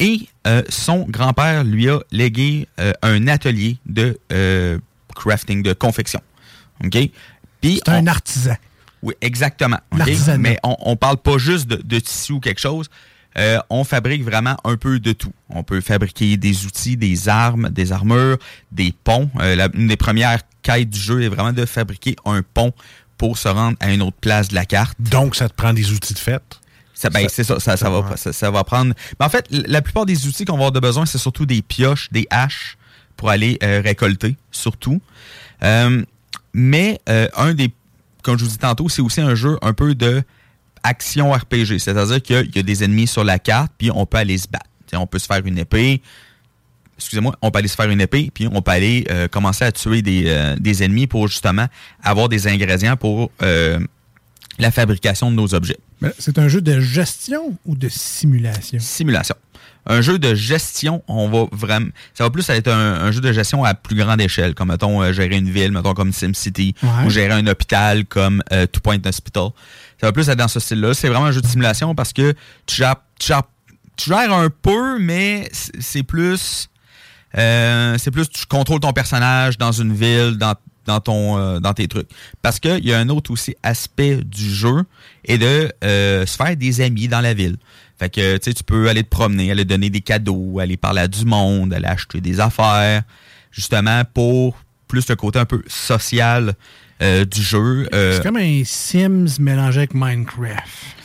Et euh, son grand-père lui a légué euh, un atelier de crafting, de confection. OK? C'est un artisan. Oui, exactement. OK? L'artisanat. Mais on, on parle pas juste de, de tissu ou quelque chose. Euh, on fabrique vraiment un peu de tout. On peut fabriquer des outils, des armes, des armures, des ponts. Euh, la- une des premières quêtes du jeu est vraiment de fabriquer un pont pour se rendre à une autre place de la carte. Donc, ça te prend des outils de fête. Ça, ben, c'est ça, ça, ça va, ça, ça va prendre. Mais en fait, la plupart des outils qu'on va avoir de besoin, c'est surtout des pioches, des haches pour aller euh, récolter, surtout. Euh, mais un des, comme je vous dis tantôt, c'est aussi un jeu un peu de action RPG. C'est-à-dire qu'il y a des ennemis sur la carte, puis on peut aller se battre. T'sais, on peut se faire une épée. Excusez-moi, on peut aller se faire une épée, puis on peut aller euh, commencer à tuer des, euh, des ennemis pour justement avoir des ingrédients pour euh, la fabrication de nos objets. Mais C'est un jeu de gestion ou de simulation? Simulation. Un jeu de gestion, on va vraiment. Ça va plus être un, un jeu de gestion à plus grande échelle, comme mettons euh, gérer une ville, mettons comme SimCity, Ouais. ou gérer un hôpital comme euh, Two Point Hospital. Ça va plus être dans ce style-là. C'est vraiment un jeu de simulation parce que tu gères, tu gères, tu gères un peu, mais c'est c'est plus. euh, c'est plus tu contrôles ton personnage dans une ville, dans, dans, ton, euh, dans tes trucs. Parce qu'il y a un autre aussi aspect du jeu et de euh, se faire des amis dans la ville. Fait que tu sais, tu peux aller te promener, aller donner des cadeaux, aller parler à du monde, aller acheter des affaires, justement pour plus le côté un peu social euh, du jeu. C'est comme un Sims mélangé avec Minecraft.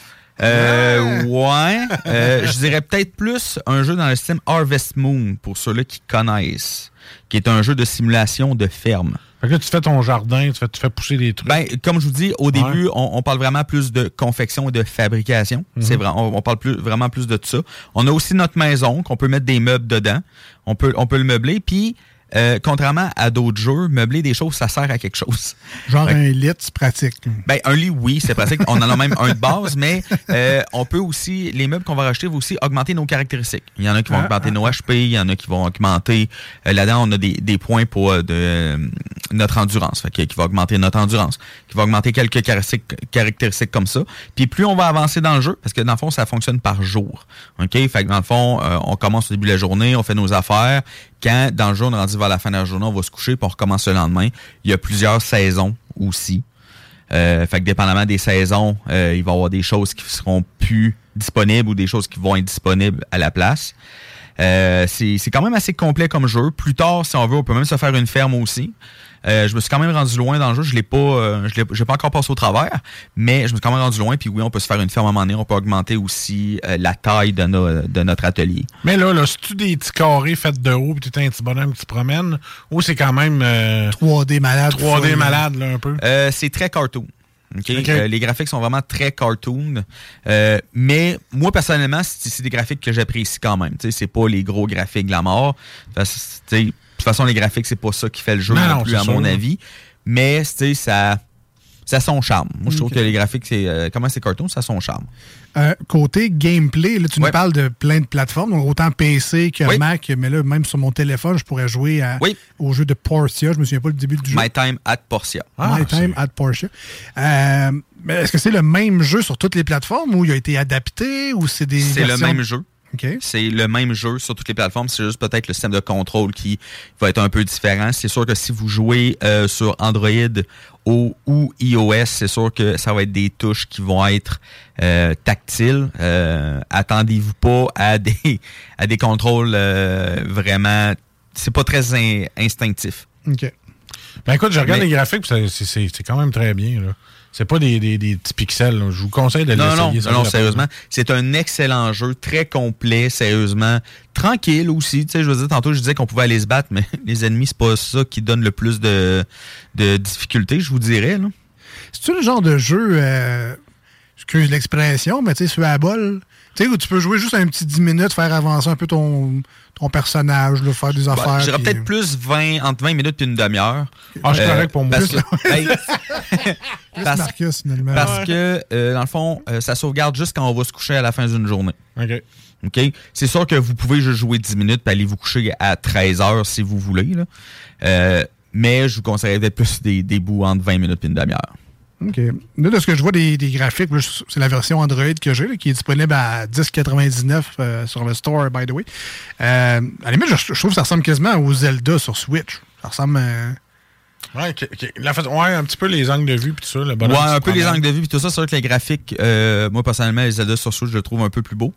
euh, ouais. Euh, je dirais peut-être plus un jeu dans le style Harvest Moon, pour ceux-là qui connaissent, qui est un jeu de simulation de ferme. Fait que là, tu fais ton jardin, tu fais, tu fais pousser des trucs. Ben, comme je vous dis, au début, on, on parle vraiment plus de confection et de fabrication. Mhm. C'est vrai, on, on parle plus, vraiment plus de tout ça. On a aussi notre maison, qu'on peut mettre des meubles dedans. On peut, on peut le meubler. Puis, euh, contrairement à d'autres jeux, meubler des choses, ça sert à quelque chose. Genre Fait un lit, c'est pratique. ben, un lit, oui, c'est pratique. On en a même un de base, mais euh, on peut aussi, les meubles qu'on va racheter vont aussi augmenter nos caractéristiques. Il y en a qui vont Ah, augmenter ah, nos HP, il y en a qui vont augmenter. euh, Là-dedans, on a des, des points pour euh, de, euh, notre endurance, fait qui va augmenter notre endurance, qui va augmenter quelques caractéristiques, caractéristiques comme ça. Puis plus on va avancer dans le jeu, parce que dans le fond, ça fonctionne par jour. OK? Fait que dans le fond, euh, on commence au début de la journée, on fait nos affaires. Quand dans le jeu, on est rendu vers la fin de la journée, on va se coucher, puis on recommence le lendemain. Il y a plusieurs saisons aussi. Euh, fait que dépendamment des saisons, euh, il va y avoir des choses qui seront plus disponibles ou des choses qui vont être disponibles à la place. Euh, c'est quand même assez complet comme jeu. Plus tard, si on veut, on peut même se faire une ferme aussi. Euh, je me suis quand même rendu loin dans le jeu. Je l'ai pas, euh, je l'ai j'ai pas encore passé au travers, mais je me suis quand même rendu loin. Puis oui, on peut se faire une ferme à un moment donné. On peut augmenter aussi euh, la taille de, no- de notre atelier. Mais là, là c'est-tu des petits carrés faits de haut, puis t'es un petit bonhomme qui se promène, ou c'est quand même... euh, 3D malade. 3D full. malade, là, un peu? Euh, c'est très cartoon. OK? Ok. Euh, les graphiques sont vraiment très cartoon. Euh, mais moi, personnellement, c'est c'est des graphiques que j'apprécie quand même. Tu sais, C'est pas les gros graphiques de la mort. Parce De toute façon, les graphiques, c'est pas ça qui fait le jeu Non, plus, à sûr, mon avis. Mais tu sais, ça, ça a son charme. Moi, je trouve que les graphiques, c'est euh, comment c'est cartoon, ça a son charme. Euh, côté gameplay, là, tu nous parles de plein de plateformes, donc autant PC que Oui. Mac, mais là, même sur mon téléphone, je pourrais jouer à- au jeu de Portia. Je me souviens pas le début du jeu. My Time at Portia. My Time at Portia. Euh, mais Est-ce que c'est le même jeu sur toutes les plateformes ou il a été adapté ou c'est des. C'est le même jeu. OK. C'est le même jeu sur toutes les plateformes. C'est juste peut-être le système de contrôle qui va être un peu différent. C'est sûr que si vous jouez euh, sur Android ou, ou iOS, c'est sûr que ça va être des touches qui vont être euh, tactiles. Euh, Attendez-vous pas à [laughs] des à des contrôles euh, vraiment. C'est pas très in- instinctif. OK. Ben écoute, je regarde Mais- les graphiques, c'est quand même très bien. là. C'est pas des, des, des petits pixels. là. Je vous conseille de Non, l'essayer. non, ça non, la sérieusement. C'est un excellent jeu, très complet, sérieusement. Tranquille aussi. Tu sais, je veux dire, tantôt, je disais qu'on pouvait aller se battre, mais [laughs] les ennemis, c'est pas ça qui donne le plus de, de difficultés, je vous dirais. Là. C'est-tu le genre de jeu, euh, excuse l'expression, mais tu sais, sur la bol, tu sais, où tu peux jouer juste un petit 10 minutes, faire avancer un peu ton, ton personnage, là, faire des Ouais, affaires. J'irais puis- peut-être plus 20, entre 20 minutes et une demi-heure. Ah, je suis correct pour moi. Parce que, hey, [laughs] parce- Marcus, finalement. parce que, euh, dans le fond, euh, ça sauvegarde juste quand on va se coucher à la fin d'une journée. OK. OK? C'est sûr que vous pouvez juste jouer 10 minutes puis aller vous coucher à 13 heures si vous voulez. Là. Euh, mais je vous conseillerais peut-être plus des, des bouts entre 20 minutes et une demi-heure. OK. Là, de ce que je vois des, des graphiques, c'est la version Android que j'ai, qui est disponible à 10,99 euh, sur le store, by the way. Euh, à la limite, je, je trouve que ça ressemble quasiment au Zelda sur Switch. Ça ressemble. euh, Ouais. La un petit peu les angles de vue, puis tout ça. Le Ouais, un peu les angles de vue puis tout ça. C'est sûr que les graphiques, euh, moi personnellement, les Zelda sur Switch, je le trouve un peu plus beau.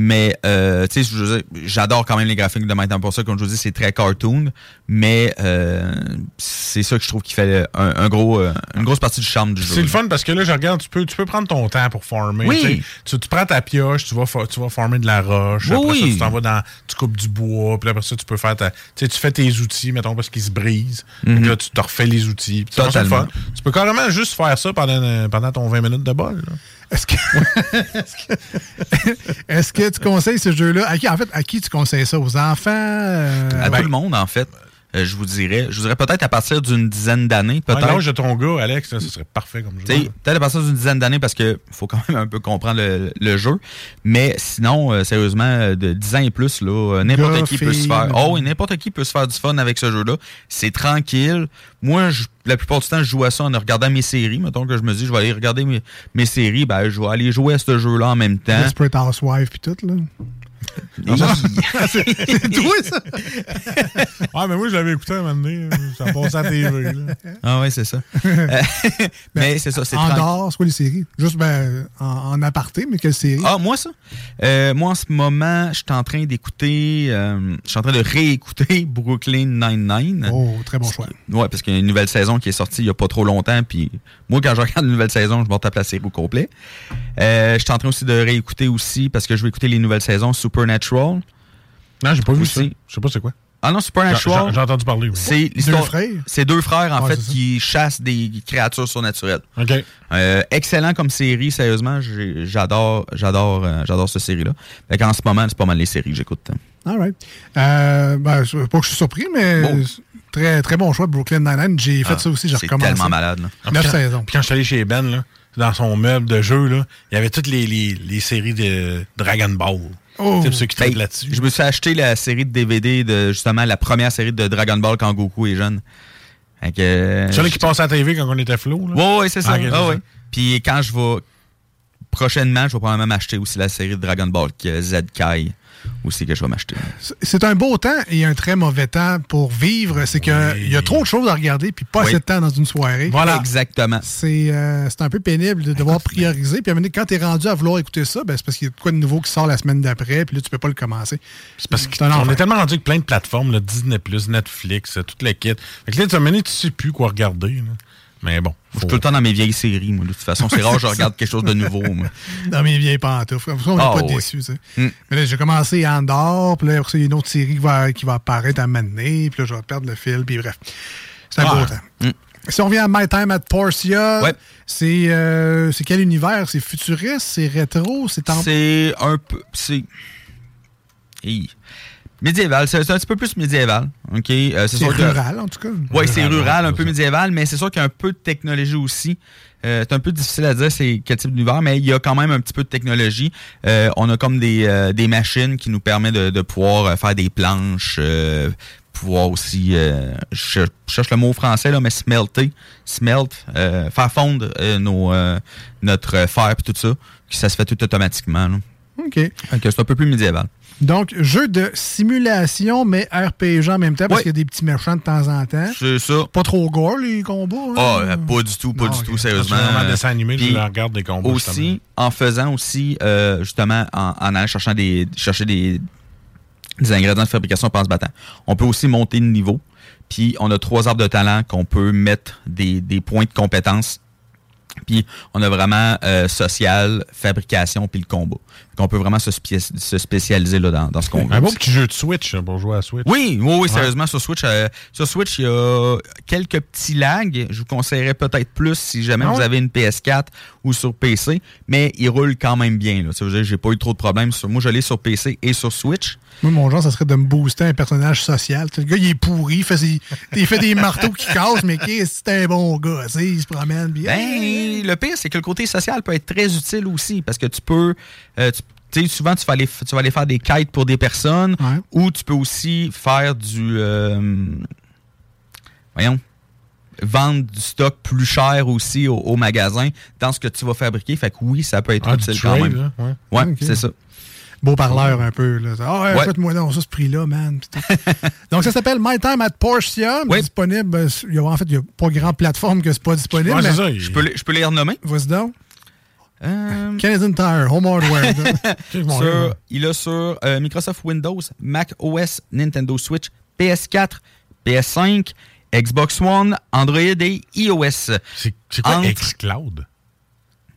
Mais, euh, tu sais, j'adore quand même les graphiques de maintenant pour ça. Comme je vous dis, c'est très cartoon. Mais euh, c'est ça que je trouve qui fait un, un gros, euh, une grosse partie du charme du jeu. C'est le fun parce que là, je regarde, tu peux, tu peux prendre ton temps pour farmer. Oui. tu prends ta pioche, tu vas, tu vas farmer de la roche. Oui, après ça, tu t'en vas dans. Tu coupes du bois. Puis après ça, tu peux faire ta. Tu sais, tu fais tes outils, mettons, parce qu'ils se brisent. Mhm. Puis là, tu te refais les outils. Totalement. le fun. Tu peux carrément juste faire ça pendant, pendant ton 20 minutes de bol. là. Est-ce que, [laughs] est-ce que tu conseilles ce jeu-là? À qui, en fait, à qui tu conseilles ça? Aux enfants? euh, À tout le monde, en fait. Euh, je vous dirais, je vous dirais peut-être à partir d'une dizaine d'années, Ouais, peut-être. l'âge de ton gars, Alex, là, ce serait parfait comme jeu. Peut-être à partir d'une dizaine d'années parce que faut quand même un peu comprendre le, le jeu. Mais sinon, euh, sérieusement, euh, de 10 ans et plus, là, euh, n'importe qui peut se faire. Oh, n'importe qui peut se faire du fun avec ce jeu-là. C'est tranquille. Moi, je- la plupart du temps, je joue à ça en regardant mes séries. Mettons que je me dis, je vais aller regarder mes, mes séries, ben, je vais aller jouer à ce jeu-là en même temps. Desperate Housewives puis tout, là. Et- [laughs] c'est toi, ça? [laughs] Ah, mais moi, je l'avais écouté un moment donné. Ça passait à la TV. là. Ah oui, c'est ça. [laughs] Euh, mais c'est ça, c'est En dehors, c'est quoi les séries? Juste ben, en, en aparté, mais quelle série? Ah, moi, ça? Euh, moi, en ce moment, je suis en train d'écouter, euh, je suis en train de réécouter Brooklyn Nine-Nine. Oh, très bon choix. Ouais, parce qu'il y a une nouvelle saison qui est sortie il n'y a pas trop longtemps. Puis moi, quand je regarde une nouvelle saison, je me retape la série au complet. Euh, je suis en train aussi de réécouter aussi, parce que je vais écouter les nouvelles saisons Supernatural. Non, j'ai pas vu Aussi. ça. Je sais pas c'est quoi. Ah non, Supernatural. J'ai- entendu parler. oui. C'est l'histoire. Deux frères? C'est deux frères, en fait, qui chassent des créatures surnaturelles. OK. Euh, excellent comme série, sérieusement. J'adore, j'adore, euh, j'adore cette série-là. Fait qu'en ce moment, c'est pas mal les séries que j'écoute. All right. Euh, ben, pas que je suis surpris, mais Bon. Très, très bon choix de Brooklyn Nine-Nine. J'ai fait Ah, ça aussi, j'ai c'est recommencé. tellement malade, là. Neuf puis quand- saisons. Puis quand je suis allé chez Ben, là, dans son meuble de jeu, là, il y avait toutes les, les, les séries de Dragon Ball. Oh. C'est pour ceux qui Ben, là-dessus. Je me suis acheté la série de DVD de justement la première série de Dragon Ball quand Goku est jeune. Euh, C'est celui qui passait à la TV quand on était flou. là? Ouais, ouais, c'est ça. Ah, c'est Ah, ça. Puis quand je vais prochainement, je vais probablement m'acheter aussi la série de Dragon Ball que Z Kai aussi que je vais m'acheter. C'est un beau temps et un très mauvais temps pour vivre. C'est qu'il y a trop de choses à regarder puis pas Oui. assez de temps dans une soirée. Exactement. C'est euh, c'est un peu pénible de devoir prioriser. Puis à un moment donné, quand tu es rendu à vouloir écouter ça, ben, c'est parce qu'il y a de quoi de nouveau qui sort la semaine d'après, puis là, tu peux pas le commencer. C'est parce qu'on enfer. est tellement rendu avec plein de plateformes, là, Disney+, Netflix, euh, toute la kit. Fait que là, tu as mené, tu sais plus quoi regarder. là. Mais bon. Je suis tout le temps dans mes vieilles séries, moi. De toute façon, c'est rare que je [laughs] regarde quelque chose de nouveau. moi. Dans mes vieilles pantoufles. On n'est Ah, pas oui. déçus. tu sais. Mm. Mais là, j'ai commencé Andorre, puis là, après il y a une autre série qui va, qui va apparaître à m'amener, puis là, je vais perdre le fil, puis bref. C'est un Ah. beau temps. Mm. Si on revient à My Time at Portia, c'est euh, c'est quel univers? C'est futuriste? C'est rétro? C'est en... C'est un peu. C'est. Hi. Médiéval, c'est un petit peu plus médiéval. OK? Euh, C'est que- rural, en tout cas. Oui, c'est Rural, un peu médiéval, mais c'est sûr qu'il y a un peu de technologie aussi. Euh, c'est un peu difficile à dire c'est quel type d'univers, mais il y a quand même un petit peu de technologie. Euh, on a comme des, euh, des machines qui nous permettent de, de pouvoir faire des planches, euh, pouvoir aussi, euh, je, je cherche le mot français, là, mais smelter, smelt, euh, faire fondre euh, nos, euh, notre fer et tout ça. Ça se fait tout automatiquement. là. OK. C'est un peu plus médiéval. Donc, jeu de simulation, mais RPG en même temps, parce qu'il y a des petits méchants de temps en temps. C'est ça. Pas trop gore, les combats. hein? Ah, euh, pas du tout, pas Non, du tout, sérieusement. C'est vraiment un dessin animé, je Puis regarde des combats. justement. Aussi, en faisant aussi, euh, justement, en, en allant cherchant des, chercher des, des ingrédients de fabrication se battant, on peut aussi monter de niveau. Puis, on a trois arbres de talent qu'on peut mettre des, des points de compétence. Puis, on a vraiment euh, social, fabrication, puis le combat. Donc, on peut vraiment se, spé- se spécialiser là, dans, dans ce qu'on veut. Un beau petit jeu de Switch pour jouer à Switch. Oui, oui, oui, Ouais. sérieusement, sur Switch, euh, sur Switch, il y a quelques petits lags. Je vous conseillerais peut-être plus si jamais Ah vous avez une PS4 ou sur PC, mais il roule quand même bien. Là. Ça veut dire que j'ai pas eu trop de problèmes. Sur, moi, je l'ai sur PC et sur Switch. Moi, mon genre, ça serait de me booster un personnage social. Le gars, il est pourri, il fait, ses- il fait des marteaux qui cassent, mais qu'est-ce que c'est un bon gars, tu sais, il se promène bien. Ben, le pire, c'est que le côté social peut être très utile aussi parce que tu peux. euh, tu tu sais, souvent, tu vas, aller, f- tu vas aller faire des quêtes pour des personnes ou tu peux aussi faire du. euh, voyons. Vendre du stock plus cher aussi au, au magasin dans ce que tu vas fabriquer. Fait que oui, ça peut être Ah, du utile quand trade, même. là, ouais. C'est ça. Beau parleur un peu. Là. Ah, ouais, Ouais. faites-moi donc ça, ce prix-là, man. [laughs] Donc, ça s'appelle My Time at Portia. Disponible. euh, Il y a, en fait, il n'y a pas grand plateforme que c'est pas disponible. Ouais, c'est mais- ça, il- Je peux, les- je peux les renommer? Vas-y donc. Euh, [laughs] Canadian Tire, Home Hardware. [laughs] Sur- il a sur euh, Microsoft Windows, Mac OS, Nintendo Switch, PS4, PS5, Xbox One, Android et iOS. C'est quoi Entre- xCloud?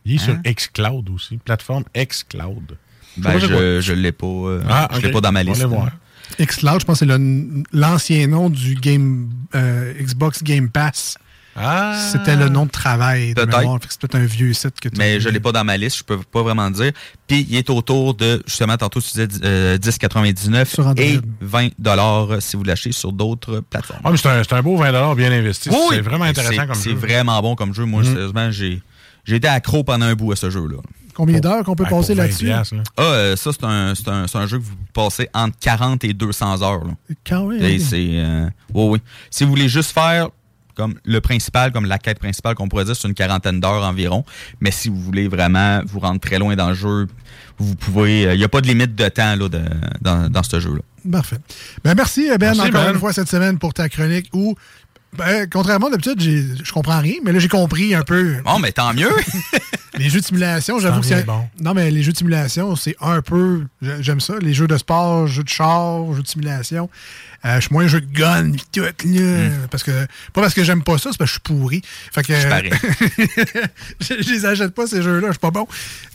Il est sur Hein? xCloud aussi, plateforme xCloud. Ben, je, je l'ai pas, euh, Ah, je l'ai pas dans ma On va liste. aller voir. xCloud, je pense que c'est le- l'ancien nom du game, euh, Xbox Game Pass. Ah. C'était le nom de travail. de Peut-être. C'est peut-être un vieux site que tu Mais je l'ai pas dans ma liste, je peux pas vraiment dire. Puis il est autour de, justement, tantôt tu disais euh, 10,99 Sur Android. et 20 dollars si vous l'achetez sur d'autres plateformes. Ah, mais c'est un, c'est un beau 20 bien investi. Oui, c'est vraiment intéressant c'est- comme C'est jeu. vraiment bon comme jeu. Moi, Mm. sérieusement, j'ai j'ai été accro pendant un bout à ce jeu-là. Combien d'heures qu'on peut Ah, passer pour 20 là-dessus? là. Ah, euh, ça, c'est un, c'est un, c'est un jeu que vous passez entre 40 et 200 heures. là. Quand même. Et c'est. euh, oui, oui. Si vous voulez juste faire comme le principal, comme la quête principale qu'on pourrait dire, c'est une quarantaine d'heures environ. Mais si vous voulez vraiment vous rendre très loin dans le jeu, vous pouvez. Il n'y a pas de limite de temps là, de- dans, dans ce jeu-là. Parfait. Ben, merci, Ben, Merci, encore Ben. une fois cette semaine pour ta chronique où Ben, contrairement d'habitude, je comprends rien, mais là, j'ai compris un peu. Bon, mais tant mieux. [laughs] les jeux de simulation, j'avoue que c'est. bon. Non, mais les jeux de simulation, c'est un peu. j'ai- J'aime ça. Les jeux de sport, jeux de char, jeux de simulation. Euh, je suis moins jeu de gun, pis tout, là. Parce que. Pas parce que j'aime pas ça, c'est parce que je suis pourri. Fait que. [laughs] Je je, les achète pas, ces jeux-là, je suis pas bon.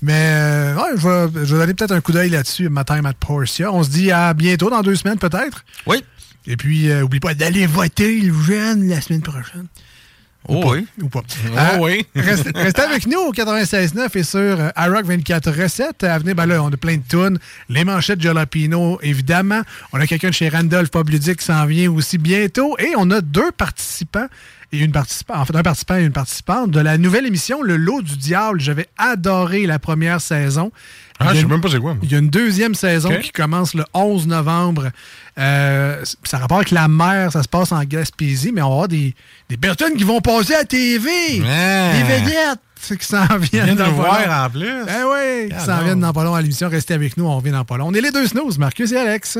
Mais euh, ouais, je vais, je vais donner peut-être un coup d'œil là-dessus, ma time at Portia. On se dit à bientôt, dans deux semaines peut-être? Oui. Et puis, euh, oublie pas d'aller voter, les jeunes, la semaine prochaine. Oh pas. oui. Ou pas. Oh Euh, oui. [laughs] restez, avec nous au 96.9 et sur euh, iRock 24 recettes. À venir, ben là, on a plein de tunes. Les manchettes Jalapino, évidemment. On a quelqu'un de chez Randolph Ludique qui s'en vient aussi bientôt. Et on a deux participants et une participante, en fait, un participant et une participante de la nouvelle émission Le Lot du Diable. J'avais adoré la première saison. Ah, Il y a je sais une- même pas c'est quoi. il y a une deuxième saison qui commence le 11 novembre. Euh, ça a rapport avec la mer, ça se passe en Gaspésie, mais on va avoir des, des personnes qui vont passer à la TV. Ah. Des vedettes qui s'en viennent dans voir en plus. Eh oui, qui Ah s'en viennent dans pas long à l'émission. Restez avec nous, on revient dans pas long. On est les deux snooze, Marcus et Alex.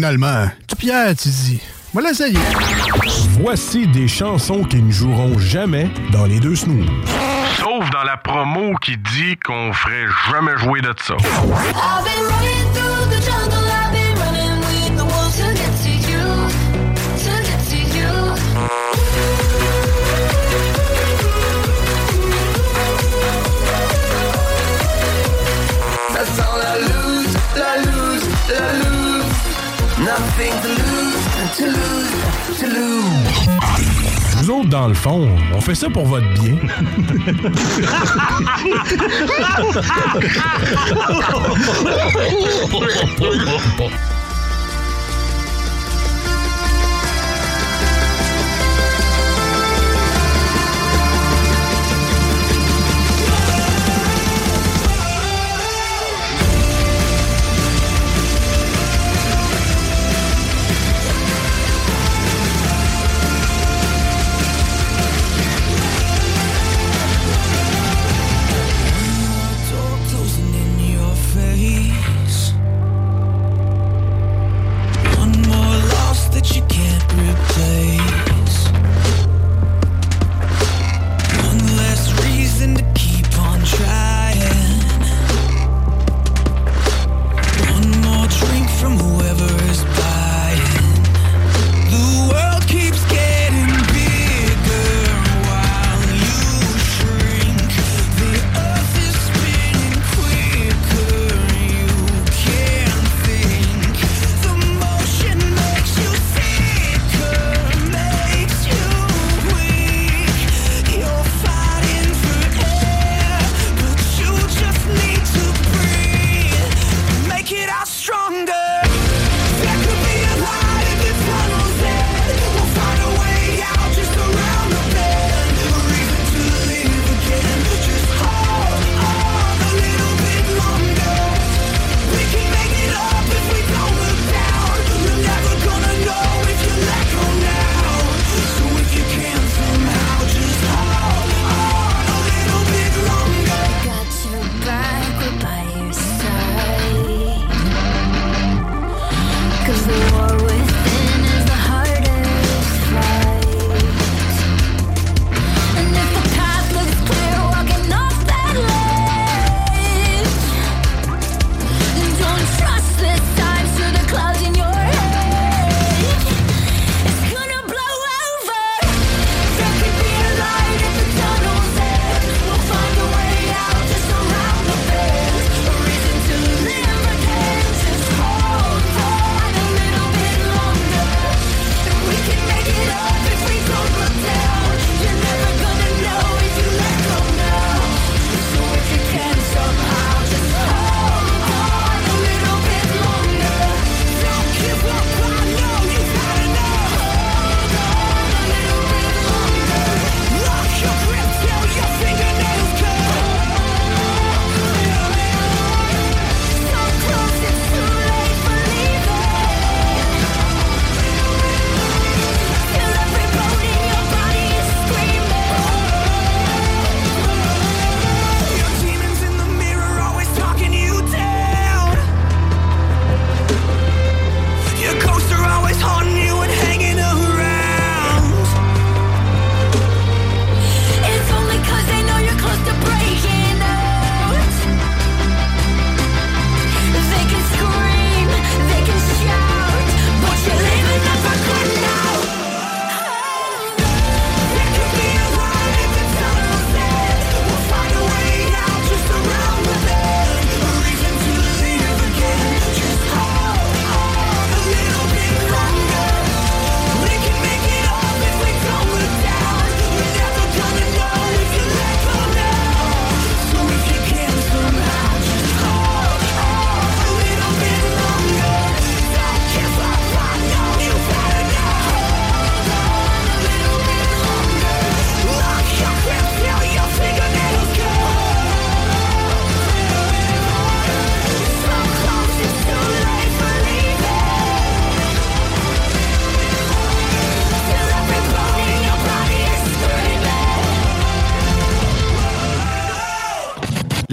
Finalement. Tu Pierre, tu dis. Voilà, ça y Voici des chansons qui ne joueront jamais dans les deux snooze. Sauf dans la promo qui dit qu'on ferait jamais jouer de ça. I've been running through the jungle, I've been Nothing to lose, to lose, to lose. Nous autres, dans le fond, on fait ça pour votre bien. [laughs]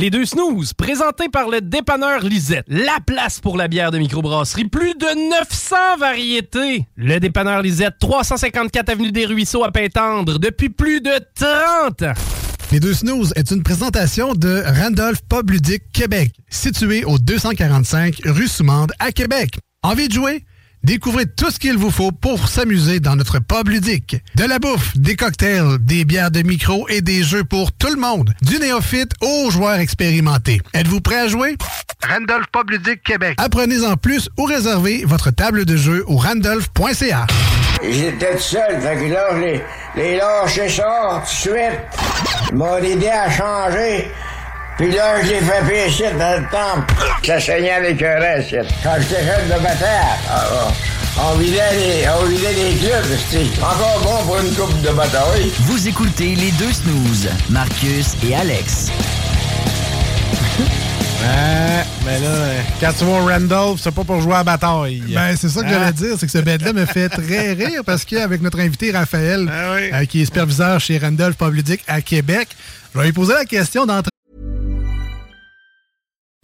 Les deux snooze, présentés par le dépanneur Lisette. La place pour la bière de microbrasserie. Plus de 900 variétés. Le dépanneur Lisette, 354 Avenue des Ruisseaux à Pintendre, depuis plus de 30 ans. Les deux snooze est une présentation de Randolph Pub Ludique Québec, situé au 245 rue Soumande à Québec. Envie de jouer? Découvrez tout ce qu'il vous faut pour s'amuser dans notre pub ludique. De la bouffe, des cocktails, des bières de micro et des jeux pour tout le monde. Du néophyte aux joueurs expérimentés. Êtes-vous prêt à jouer? Randolph Pub Ludique Québec. Apprenez en plus ou réservez votre table de jeu au randolph.ca. J'étais tout seul, fait que là, je les, les lâché ça tout de suite. Ils m'ont aidé à changer. Puis là, je l'ai fait pécher dans le temple. Ça saignait avec un reste. Quand j'étais jeune de bataille, ah, ah, on vidait les, on vidait les clubs. C'était encore bon pour une coupe de bataille. Vous écoutez les deux snooze, Marcus et Alex. [laughs] Ouais, mais là, quand tu vois Randolph, c'est pas pour jouer à bataille. Ben, c'est ça que j'allais dire, c'est que ce bed-là me fait très rire parce qu'avec notre invité Raphaël, euh, qui est superviseur chez Randolph Pub Ludique à Québec, je vais lui poser la question d'entrée.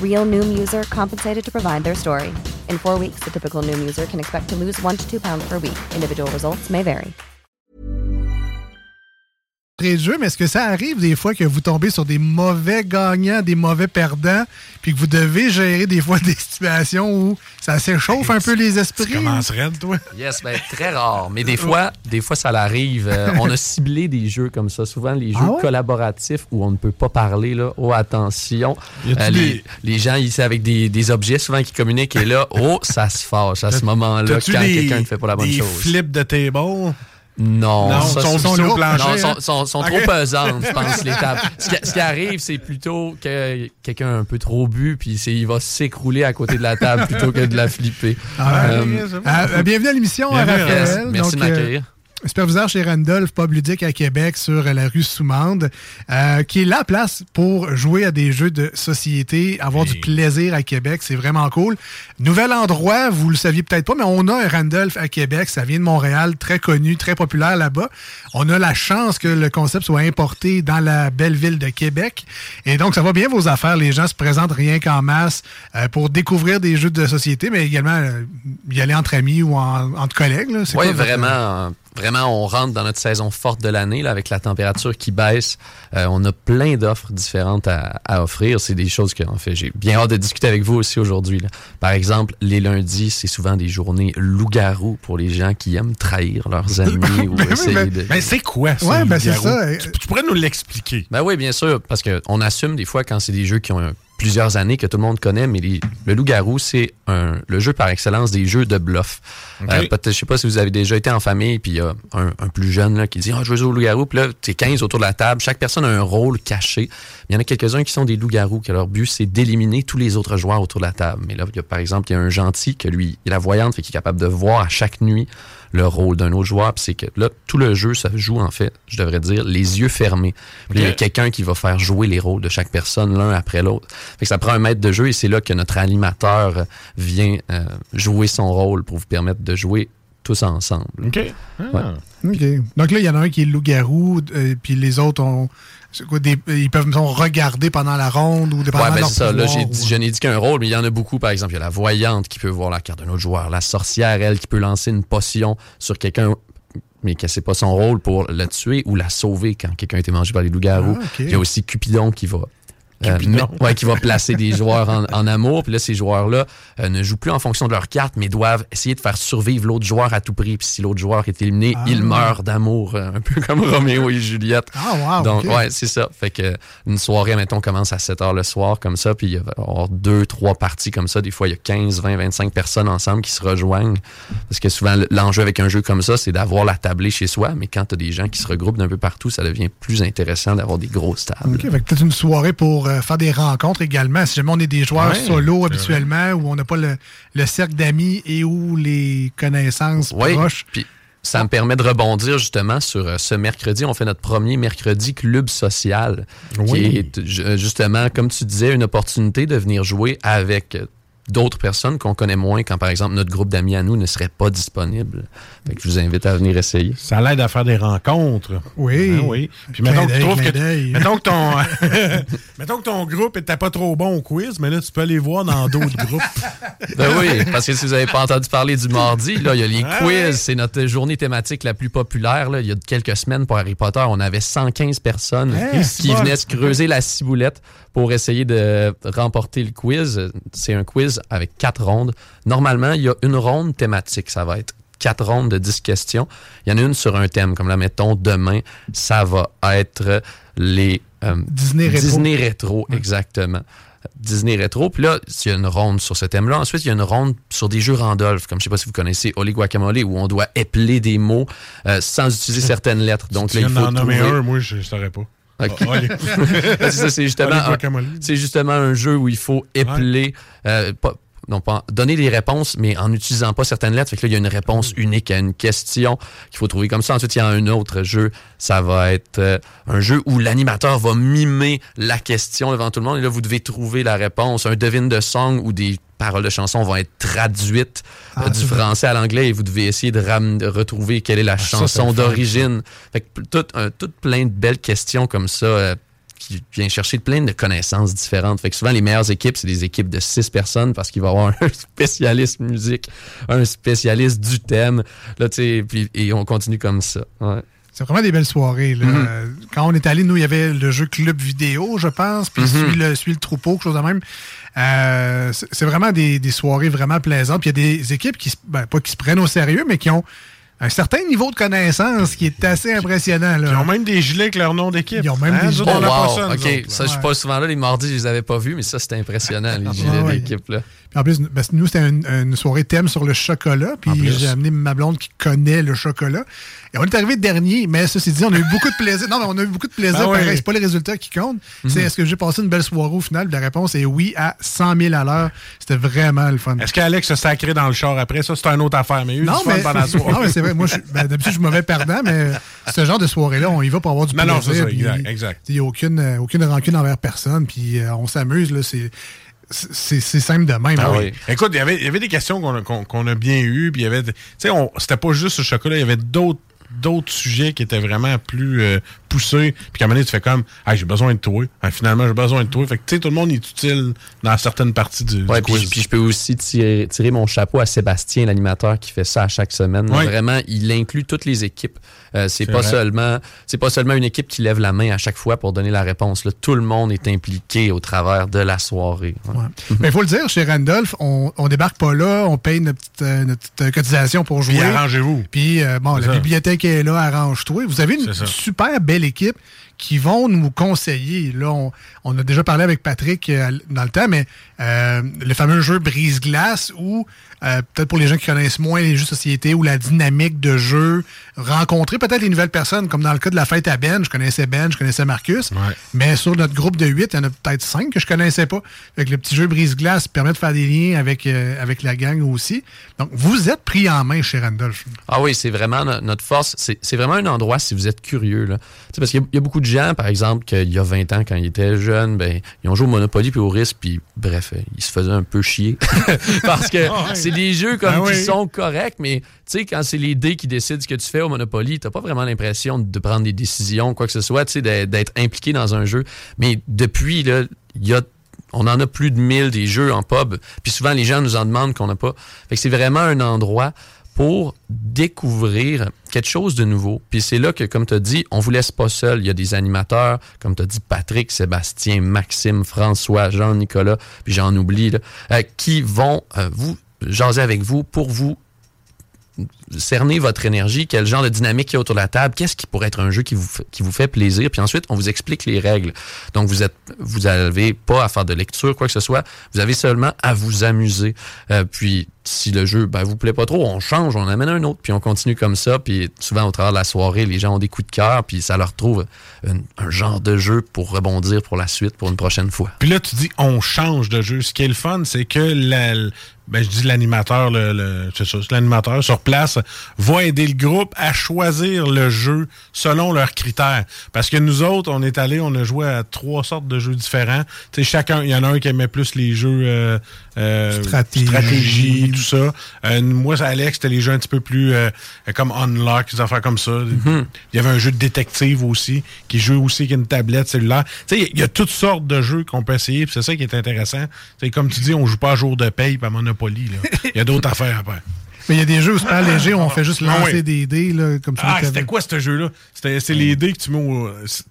Real Noom user compensated to provide their story. In four weeks, the typical Noom user can expect to lose one to two pounds per week. Individual results may vary. De jeu, mais est-ce que ça arrive des fois que vous tombez sur des mauvais gagnants, des mauvais perdants, puis que vous devez gérer des fois [laughs] des situations où ça s'échauffe un peu les esprits? Tu commencerais, toi? Yes, ben, très rare. Mais des fois, des fois ça l'arrive. Euh, [laughs] on a ciblé des jeux comme ça. Souvent, les jeux Ah ouais? collaboratifs où on ne peut pas parler, là. Oh, attention. Euh, les, des- les gens, ici, avec des, des objets souvent qui communiquent, et là, oh, ça se fâche à ce [laughs] moment-là quand quelqu'un ne fait pas la bonne des chose. flips de table? Non, Non, ça, sont plancher, Non, hein? sont, sont- sont Ok. trop pesantes, je pense, les tables. [laughs] Ce qui, ce qui arrive, c'est plutôt que quelqu'un un peu trop bu, puis c'est- il va s'écrouler à côté de la table plutôt que de la flipper. Ah, Euh, Ah, euh, bienvenue à l'émission, Raphaël. Merci de Donc, euh, m'accueillir. Superviseur chez Randolph Pub Ludique à Québec sur la rue Soumande, euh, qui est la place pour jouer à des jeux de société, avoir du plaisir à Québec. C'est vraiment cool. Nouvel endroit, vous le saviez peut-être pas, mais on a un Randolph à Québec. Ça vient de Montréal, très connu, très populaire là-bas. On a la chance que le concept soit importé dans la belle ville de Québec. Et donc, ça va bien vos affaires. Les gens se présentent rien qu'en masse euh, pour découvrir des jeux de société, mais également euh, y aller entre amis ou en- entre collègues. Oui, votre- vraiment. on rentre dans notre saison forte de l'année là, avec la température qui baisse. Euh, on a plein d'offres différentes à, à offrir. C'est des choses que, en fait, j'ai bien hâte de discuter avec vous aussi aujourd'hui. là. Par exemple, les lundis, c'est souvent des journées loup-garou pour les gens qui aiment trahir leurs [laughs] amis ou Ben oui, essayer ben- de. ben c'est quoi, ça, Ouais, ben c'est ça. Tu, tu pourrais nous l'expliquer. Ben oui, bien sûr, parce qu'on assume des fois quand c'est des jeux qui ont euh, plusieurs années que tout le monde connaît, mais les- le loup-garou, c'est un- le jeu par excellence des jeux de bluff. Euh, je sais pas si vous avez déjà été en famille, puis il y a un, un plus jeune là, qui dit Ah, je veux jouer au loup-garou, puis là, t'es 15 autour de la table, chaque personne a un rôle caché. Il y en a quelques-uns qui sont des loups-garous, que leur but, c'est d'éliminer tous les autres joueurs autour de la table. Mais là, il y a, par exemple, il y a un gentil que lui, il est la voyante, fait qu'il est capable de voir à chaque nuit le rôle d'un autre joueur. Puis c'est que là, tout le jeu, ça joue, en fait, je devrais dire, les yeux fermés. Puis il y a quelqu'un qui va faire jouer les rôles de chaque personne l'un après l'autre. Fait que ça prend un maître de jeu et c'est là que notre animateur vient euh, jouer son rôle pour vous permettre de jouer tous ensemble. OK. Ouais. OK. Donc là, il y en a un qui est loup-garou, euh, puis les autres ont. Quoi, des- ils peuvent mettons, regarder pendant la ronde ou dépendamment Ouais, de ben leur c'est ça. Là, j'ai ou- dit- je n'ai dit qu'un rôle, mais il y en a beaucoup. Par exemple, il y a la voyante qui peut voir la carte d'un autre joueur. La sorcière, elle, qui peut lancer une potion sur quelqu'un, mais que c'est pas son rôle pour la tuer ou la sauver quand quelqu'un a été mangé par les loups-garous. Ah. Il y a aussi Cupidon qui va euh, mais- ouais, qui va placer des joueurs en, en amour. Puis là, ces joueurs-là euh, ne jouent plus en fonction de leur carte, mais doivent essayer de faire survivre l'autre joueur à tout prix. Puis si l'autre joueur est éliminé, Ah. il meurt d'amour, euh, un peu [laughs] comme Roméo et Juliette. Ah, wow, Donc, ouais, c'est ça. Fait que une soirée, mettons, commence à 7 heures le soir, comme ça, puis il va y avoir deux, trois parties comme ça. Des fois, il y a 15, 20, 25 personnes ensemble qui se rejoignent. Parce que souvent, l'enjeu avec un jeu comme ça, c'est d'avoir la tablée chez soi, mais quand tu as des gens qui se regroupent d'un peu partout, ça devient plus intéressant d'avoir des grosses tables. OK, fait que peut-être une soirée pour euh, faire des rencontres également. Si jamais on est des joueurs Ouais, solo habituellement, où on n'a pas le, le cercle d'amis et ou les connaissances proches. ça me permet de rebondir justement sur euh, ce mercredi. On fait notre premier mercredi club social, Oui. qui est ju- justement, comme tu disais, une opportunité de venir jouer avec euh, d'autres personnes qu'on connaît moins quand, par exemple, notre groupe d'amis à nous ne serait pas disponible. Fait que je vous invite à venir essayer. Ça l'aide à faire des rencontres. Oui. Ah oui. Puis mettons que, tu trouves que, [laughs] mettons, que ton, [laughs] mettons que ton groupe était pas trop bon au quiz, mais là, tu peux aller voir dans d'autres [laughs] groupes. Ben oui, parce que si vous n'avez pas entendu parler du mardi, là, il y a les Ah quiz. ouais. C'est notre journée thématique la plus populaire. Là. Il y a quelques semaines pour Harry Potter, on avait 115 personnes Hein? qui venaient se creuser la ciboulette pour essayer de remporter le quiz. C'est un quiz avec quatre rondes. Normalement, il y a une ronde thématique. Ça va être quatre rondes de 10 questions. Il y en a une sur un thème, comme là, mettons, demain, ça va être les... euh, Disney rétro. Disney rétro, exactement. Disney rétro. Puis là, il y a une ronde sur ce thème-là. Ensuite, il y a une ronde sur des jeux Randolph, comme je sais pas si vous connaissez Oli Guacamole, où on doit épeler des mots euh, sans utiliser [laughs] certaines lettres. Donc là, il faut d'en nommer un, moi, je ne saurais pas. Oli. [laughs] c'est justement, un- Guacamole. c'est justement un jeu où il faut épeler, euh, pas- non pas donner des réponses, mais en n'utilisant pas certaines lettres. Fait que là, il y a une réponse unique à une question qu'il faut trouver comme ça. Ensuite, il y a un autre jeu. Ça va être euh, un jeu où l'animateur va mimer la question devant tout le monde. Et là, vous devez trouver la réponse. Un devine de song où des paroles de chansons vont être traduites euh, Ah, du c'est vrai. français à l'anglais et vous devez essayer de, retrouver quelle est la Ah, chanson d'origine. Fait que tout, un- tout plein de belles questions comme ça euh, qui vient chercher plein de connaissances différentes. Fait que souvent, les meilleures équipes, c'est des équipes de six personnes parce qu'il va y avoir un [laughs] spécialiste musique, un spécialiste du thème. Là, tu sais, puis- et on continue comme ça. Ouais. C'est vraiment des belles soirées. là. Mhm. Euh, Quand on est allé, nous, il y avait le jeu Club Vidéo, je pense, puis. Suis, le, Suis le troupeau, quelque chose de même. Euh, c'est vraiment des, des soirées vraiment plaisantes. Puis il y a des équipes qui, se- ben, pas qui se prennent au sérieux, mais qui ont un certain niveau de connaissance qui est assez impressionnant. Là. Ils ont même des gilets avec leur nom d'équipe. Ils ont même Hein, des gilets. Oh, wow. ça, nous OK, autres, là. ça, je suis pas souvent là. Les mardis, je les avais pas vus, mais ça, c'était impressionnant, les gilets Ah, ouais. d'équipe. là. Puis en plus, que nous, c'était une, une soirée thème sur le chocolat. Puis j'ai amené ma blonde qui connaît le chocolat. Et on est arrivé dernier, mais ceci dit, on a eu beaucoup de plaisir. Non, mais on a eu beaucoup de plaisir. Oui. pareil, c'est pas les résultats qui comptent. Mhm. C'est est-ce que j'ai passé une belle soirée au final? La réponse est oui à 100 000 à l'heure. C'était vraiment le fun. Est-ce qu'Alex se sacré dans le char après? Ça, c'est une autre affaire. Mais il y a eu Non, du fun mais, pendant la [laughs] soirée. non, mais c'est vrai. Moi, ben, d'habitude, je suis mauvais perdant, mais ce genre de soirée-là, on y va pour avoir du Non, plaisir. non, c'est ça, exact. Il n'y a aucune, aucune rancune envers personne, puis euh, on s'amuse. là, C'est c'est- c'est simple de même. Ah oui. Écoute, il y avait, il y avait des questions qu'on a, a bien eues. Puis il y avait, tu sais, on- c'était pas juste le chocolat, il y avait d'autres d'autres sujets qui étaient vraiment plus euh, poussés. Puis qu'à un moment donné, tu fais comme, ah, j'ai besoin de toi. Ah, finalement, j'ai besoin de toi. Fait que, tu sais, tout le monde est utile dans certaines parties du, Ouais, du puis, quiz. puis je peux aussi tirer, tirer mon chapeau à Sébastien, l'animateur qui fait ça à chaque semaine. Ouais. Vraiment, il inclut toutes les équipes. Euh, c'est pas vrai. seulement c'est pas seulement une équipe qui lève la main à chaque fois pour donner la réponse. Là, tout le monde est impliqué au travers de la soirée. Ouais. Mais il faut le dire, chez Randolph, on, on débarque pas là, on paye notre petite, euh, notre petite, euh, cotisation pour jouer. Puis arrangez-vous. Puis, euh, bon, la ça. bibliothèque est là, arrange-toi. Vous avez une super belle équipe qui vont nous conseiller. Là, on, on a déjà parlé avec Patrick euh, dans le temps, mais euh, le fameux jeu Brise-Glace où, euh, peut-être pour les gens qui connaissent moins les jeux de société ou la dynamique de jeu, rencontrer peut-être les nouvelles personnes, comme dans le cas de la fête à Ben. Je connaissais Ben, je connaissais Marcus. Mais sur notre groupe de 8, il y en a peut-être 5 que je connaissais pas. Fait que le petit jeu Brise-Glace permet de faire des liens avec, euh, avec la gang aussi. Donc, vous êtes pris en main chez Randolph. Ah oui, c'est vraiment no- notre force. C'est vraiment un endroit si vous êtes curieux. Là. Tu sais, Parce qu'il y, a- il y a beaucoup de gens, par exemple, qu'il y a 20 ans, quand ils étaient jeunes, ben, ils ont joué au Monopoly puis au risque, puis bref, ils se faisaient un peu chier. [laughs] Parce que Ah c'est des jeux comme Ah qui oui. sont corrects, mais tu sais, quand c'est les dés qui décident ce que tu fais au Monopoly, t'as pas vraiment l'impression de prendre des décisions, quoi que ce soit, tu sais, d'être d'être impliqué dans un jeu. Mais depuis, là, il y a on en a plus de 1000 des jeux en pub. Puis souvent, les gens nous en demandent qu'on n'a pas. Fait que c'est vraiment un endroit pour découvrir quelque chose de nouveau. Puis c'est là que, comme tu as dit, on vous laisse pas seul. Il y a des animateurs, comme tu as dit, Patrick, Sébastien, Maxime, François, Jean-Nicolas, puis j'en oublie, là, euh, qui vont euh, vous jaser avec vous pour vous cerner votre énergie, quel genre de dynamique il y a autour de la table, qu'est-ce qui pourrait être un jeu qui vous, qui vous fait plaisir, puis ensuite on vous explique les règles. Donc vous êtes, vous n'avez pas à faire de lecture, quoi que ce soit, vous avez seulement à vous amuser. Euh, puis si le jeu ben, vous plaît pas trop, on change, on amène un autre, puis on continue comme ça, puis souvent au travers de la soirée, les gens ont des coups de cœur, puis ça leur trouve un, un genre de jeu pour rebondir pour la suite, pour une prochaine fois. Puis là, tu dis on change de jeu. Ce qui est le fun, c'est que la- ben, je dis l'animateur, le, le- c'est ça, c'est l'animateur sur place va aider le groupe à choisir le jeu selon leurs critères. Parce que nous autres, on est allés, on a joué à trois sortes de jeux différents. Tu sais, chacun, il y en a un qui aimait plus les jeux euh, euh, Stratégie. stratégie, tout ça. Euh, moi, c'est Alex, c'était les jeux un petit peu plus euh, comme Unlock, des affaires comme ça. Mm-hmm. Il y avait un jeu de détective aussi, qui joue aussi avec une tablette cellulaire. Tu sais, il y a toutes sortes de jeux qu'on peut essayer, c'est ça qui est intéressant. Sais, comme tu dis, on joue pas à jour de paye pas à Monopoly. [laughs] Il y a d'autres affaires après. Mais il y a des jeux super légers où on fait juste Ah lancer des dés, là, comme tu Ah, dis, c'était quoi ce jeu-là? C'était- C'est les dés que tu mets au.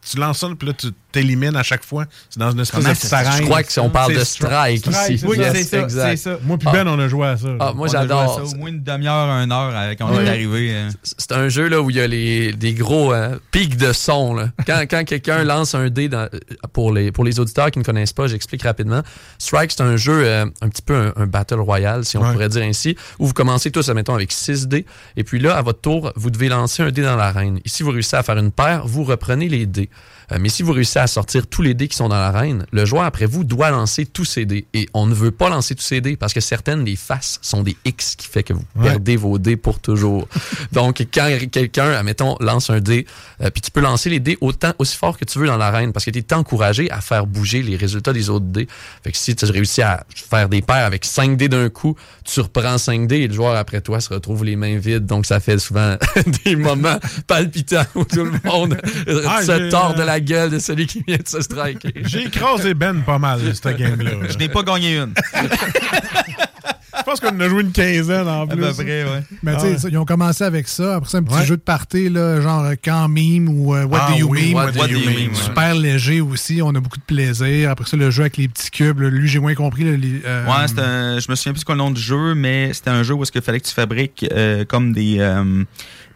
Tu lances ça, puis là, tu t'élimines à chaque fois. C'est dans une espèce de ça- petite arène. je crois que si on parle C'est de Stri- Strike ici? c'est Oui, ça. c'est ça, c'est. Moi, puis Ah. Ben, on a joué à ça. Ah, moi, j'adore. ça Au moins une demi-heure, une heure euh, quand on est arrivé. euh. C'est un jeu là où il y a les, des gros euh, pics de son. Là. Quand, quand quelqu'un [laughs] lance un dé, dans- euh, pour, les, pour les auditeurs qui ne connaissent pas, j'explique rapidement. Strike, c'est un jeu euh, un petit peu un, un battle royale, si on Ouais. pourrait dire ainsi, où vous commencez tous, avec 6 dés. Et puis là, à votre tour, vous devez lancer un dé dans l'arène. Et si vous réussissez à faire une paire, vous reprenez les dés. Euh, mais si vous réussissez à sortir tous les dés qui sont dans l'arène, le joueur après vous doit lancer tous ses dés. Et on ne veut pas lancer tous ses dés parce que certaines des faces sont des X qui fait que vous Ouais. perdez vos dés pour toujours. [laughs] Donc quand quelqu'un, admettons, lance un dé, euh, puis tu peux lancer les dés autant aussi fort que tu veux dans l'arène parce que tu es encouragé à faire bouger les résultats des autres dés. Fait que si tu réussis à faire des paires avec 5 dés d'un coup, tu reprends 5 dés et le joueur après toi se retrouve les mains vides. Donc ça fait souvent [laughs] des moments palpitants où tout le monde Ah, se tord de la gueule de celui qui vient de se striker. [laughs] J'ai écrasé Ben pas mal, cette game-là. Je n'ai pas gagné une. [laughs] Je pense qu'on en a joué une quinzaine en plus. peu près, ouais. Mais Ah tu sais, ouais. ça, ils ont commencé avec ça. Après ça, un petit Ouais. jeu de party, là, genre euh, Quand Meme ou euh, What Ah Do You oui, Meme? What Do You Meme, ouais. Super léger aussi. On a beaucoup de plaisir. Après ça, le jeu avec les petits cubes. là, lui, j'ai moins compris. là, les, euh, Ouais, un- je me souviens plus c'est quoi le nom du jeu, mais c'était un jeu où est-ce qu'il fallait que tu fabriques euh, comme des euh,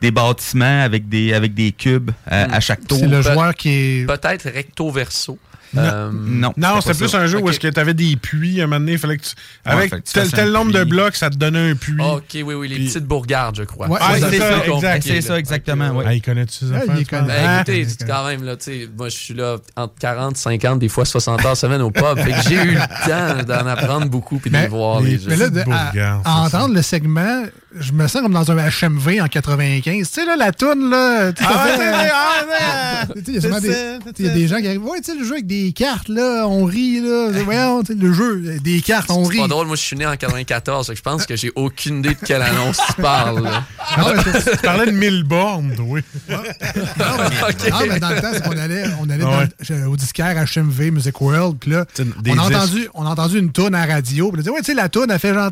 des bâtiments avec des avec des cubes euh, à chaque tour. C'est le joueur qui est. Peut-être recto verso. Non. Euh, Non. Non, c'est plus ça. un jeu où est-ce que tu avais des puits à un moment donné, il fallait que tu. Ouais, Avec fait que tu tel, tel nombre de blocs, ça te donnait un puits. Ah, ok, oui, oui, les Puis- petites bourgardes, je crois. Ouais, Ah, c'est ça, ça, exact. C'est ça, exactement. ouais. Ah, il connaît tu ces Ah, affaires? il connaît. Ben, Ah, écoutez, quand même, là, tu sais, moi, je suis là entre 40, 50, des fois 60 heures semaine au pub. fait que j'ai eu le temps d'en apprendre beaucoup puis de voir les- les jeux. Mais là, de- à, à ça. entendre le segment, je me sens comme dans un HMV en 95. Tu sais, là, la toune, là. tu sais, Ah, c'est ah, Il y a C'est des, ça, tu sais, c'est il y a ça. des gens qui arrivent. Ouais, tu sais, le jeu avec des cartes, là, on rit, là. Voyons, tu sais, le jeu, des cartes, on C'est rit. pas drôle, moi je suis né en 94, fait que je pense que j'ai aucune idée de quelle annonce tu parles. là. Non, mais c'est- Tu parlais de mille bornes, oui. non, mais, non, mais dans le temps, c'est qu'on allait, on allait Ah au disquaire HMV Music World, puis là, C'est on a, entendu, on a entendu une toune à radio, puis on a dit, ouais, tu sais, la toune, elle fait genre,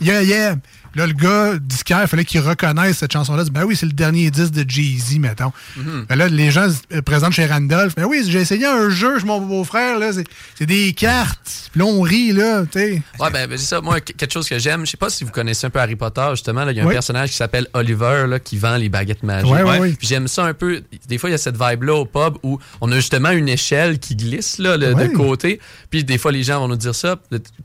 Yeah, yeah. Là, le gars disquaire, il fallait qu'il reconnaisse cette chanson-là. Ben oui, c'est le dernier disque de Jay-Z, mettons. Mhm. Ben là, les gens euh, présentent chez Randolph. Ben oui, j'ai essayé un jeu chez mon beau-frère, là. c'est- des cartes. Puis là, on rit, là, tu sais. Ouais, ben, ben, c'est ça. Moi, que- quelque chose que j'aime, je sais pas si vous connaissez un peu Harry Potter, justement. Il y a un Oui. personnage qui s'appelle Oliver là, qui vend les baguettes magiques. Ouais, ouais, ouais. Puis j'aime ça un peu. Des fois, il y a cette vibe-là au pub où on a justement une échelle qui glisse là, le- de côté. Puis des fois, les gens vont nous dire ça,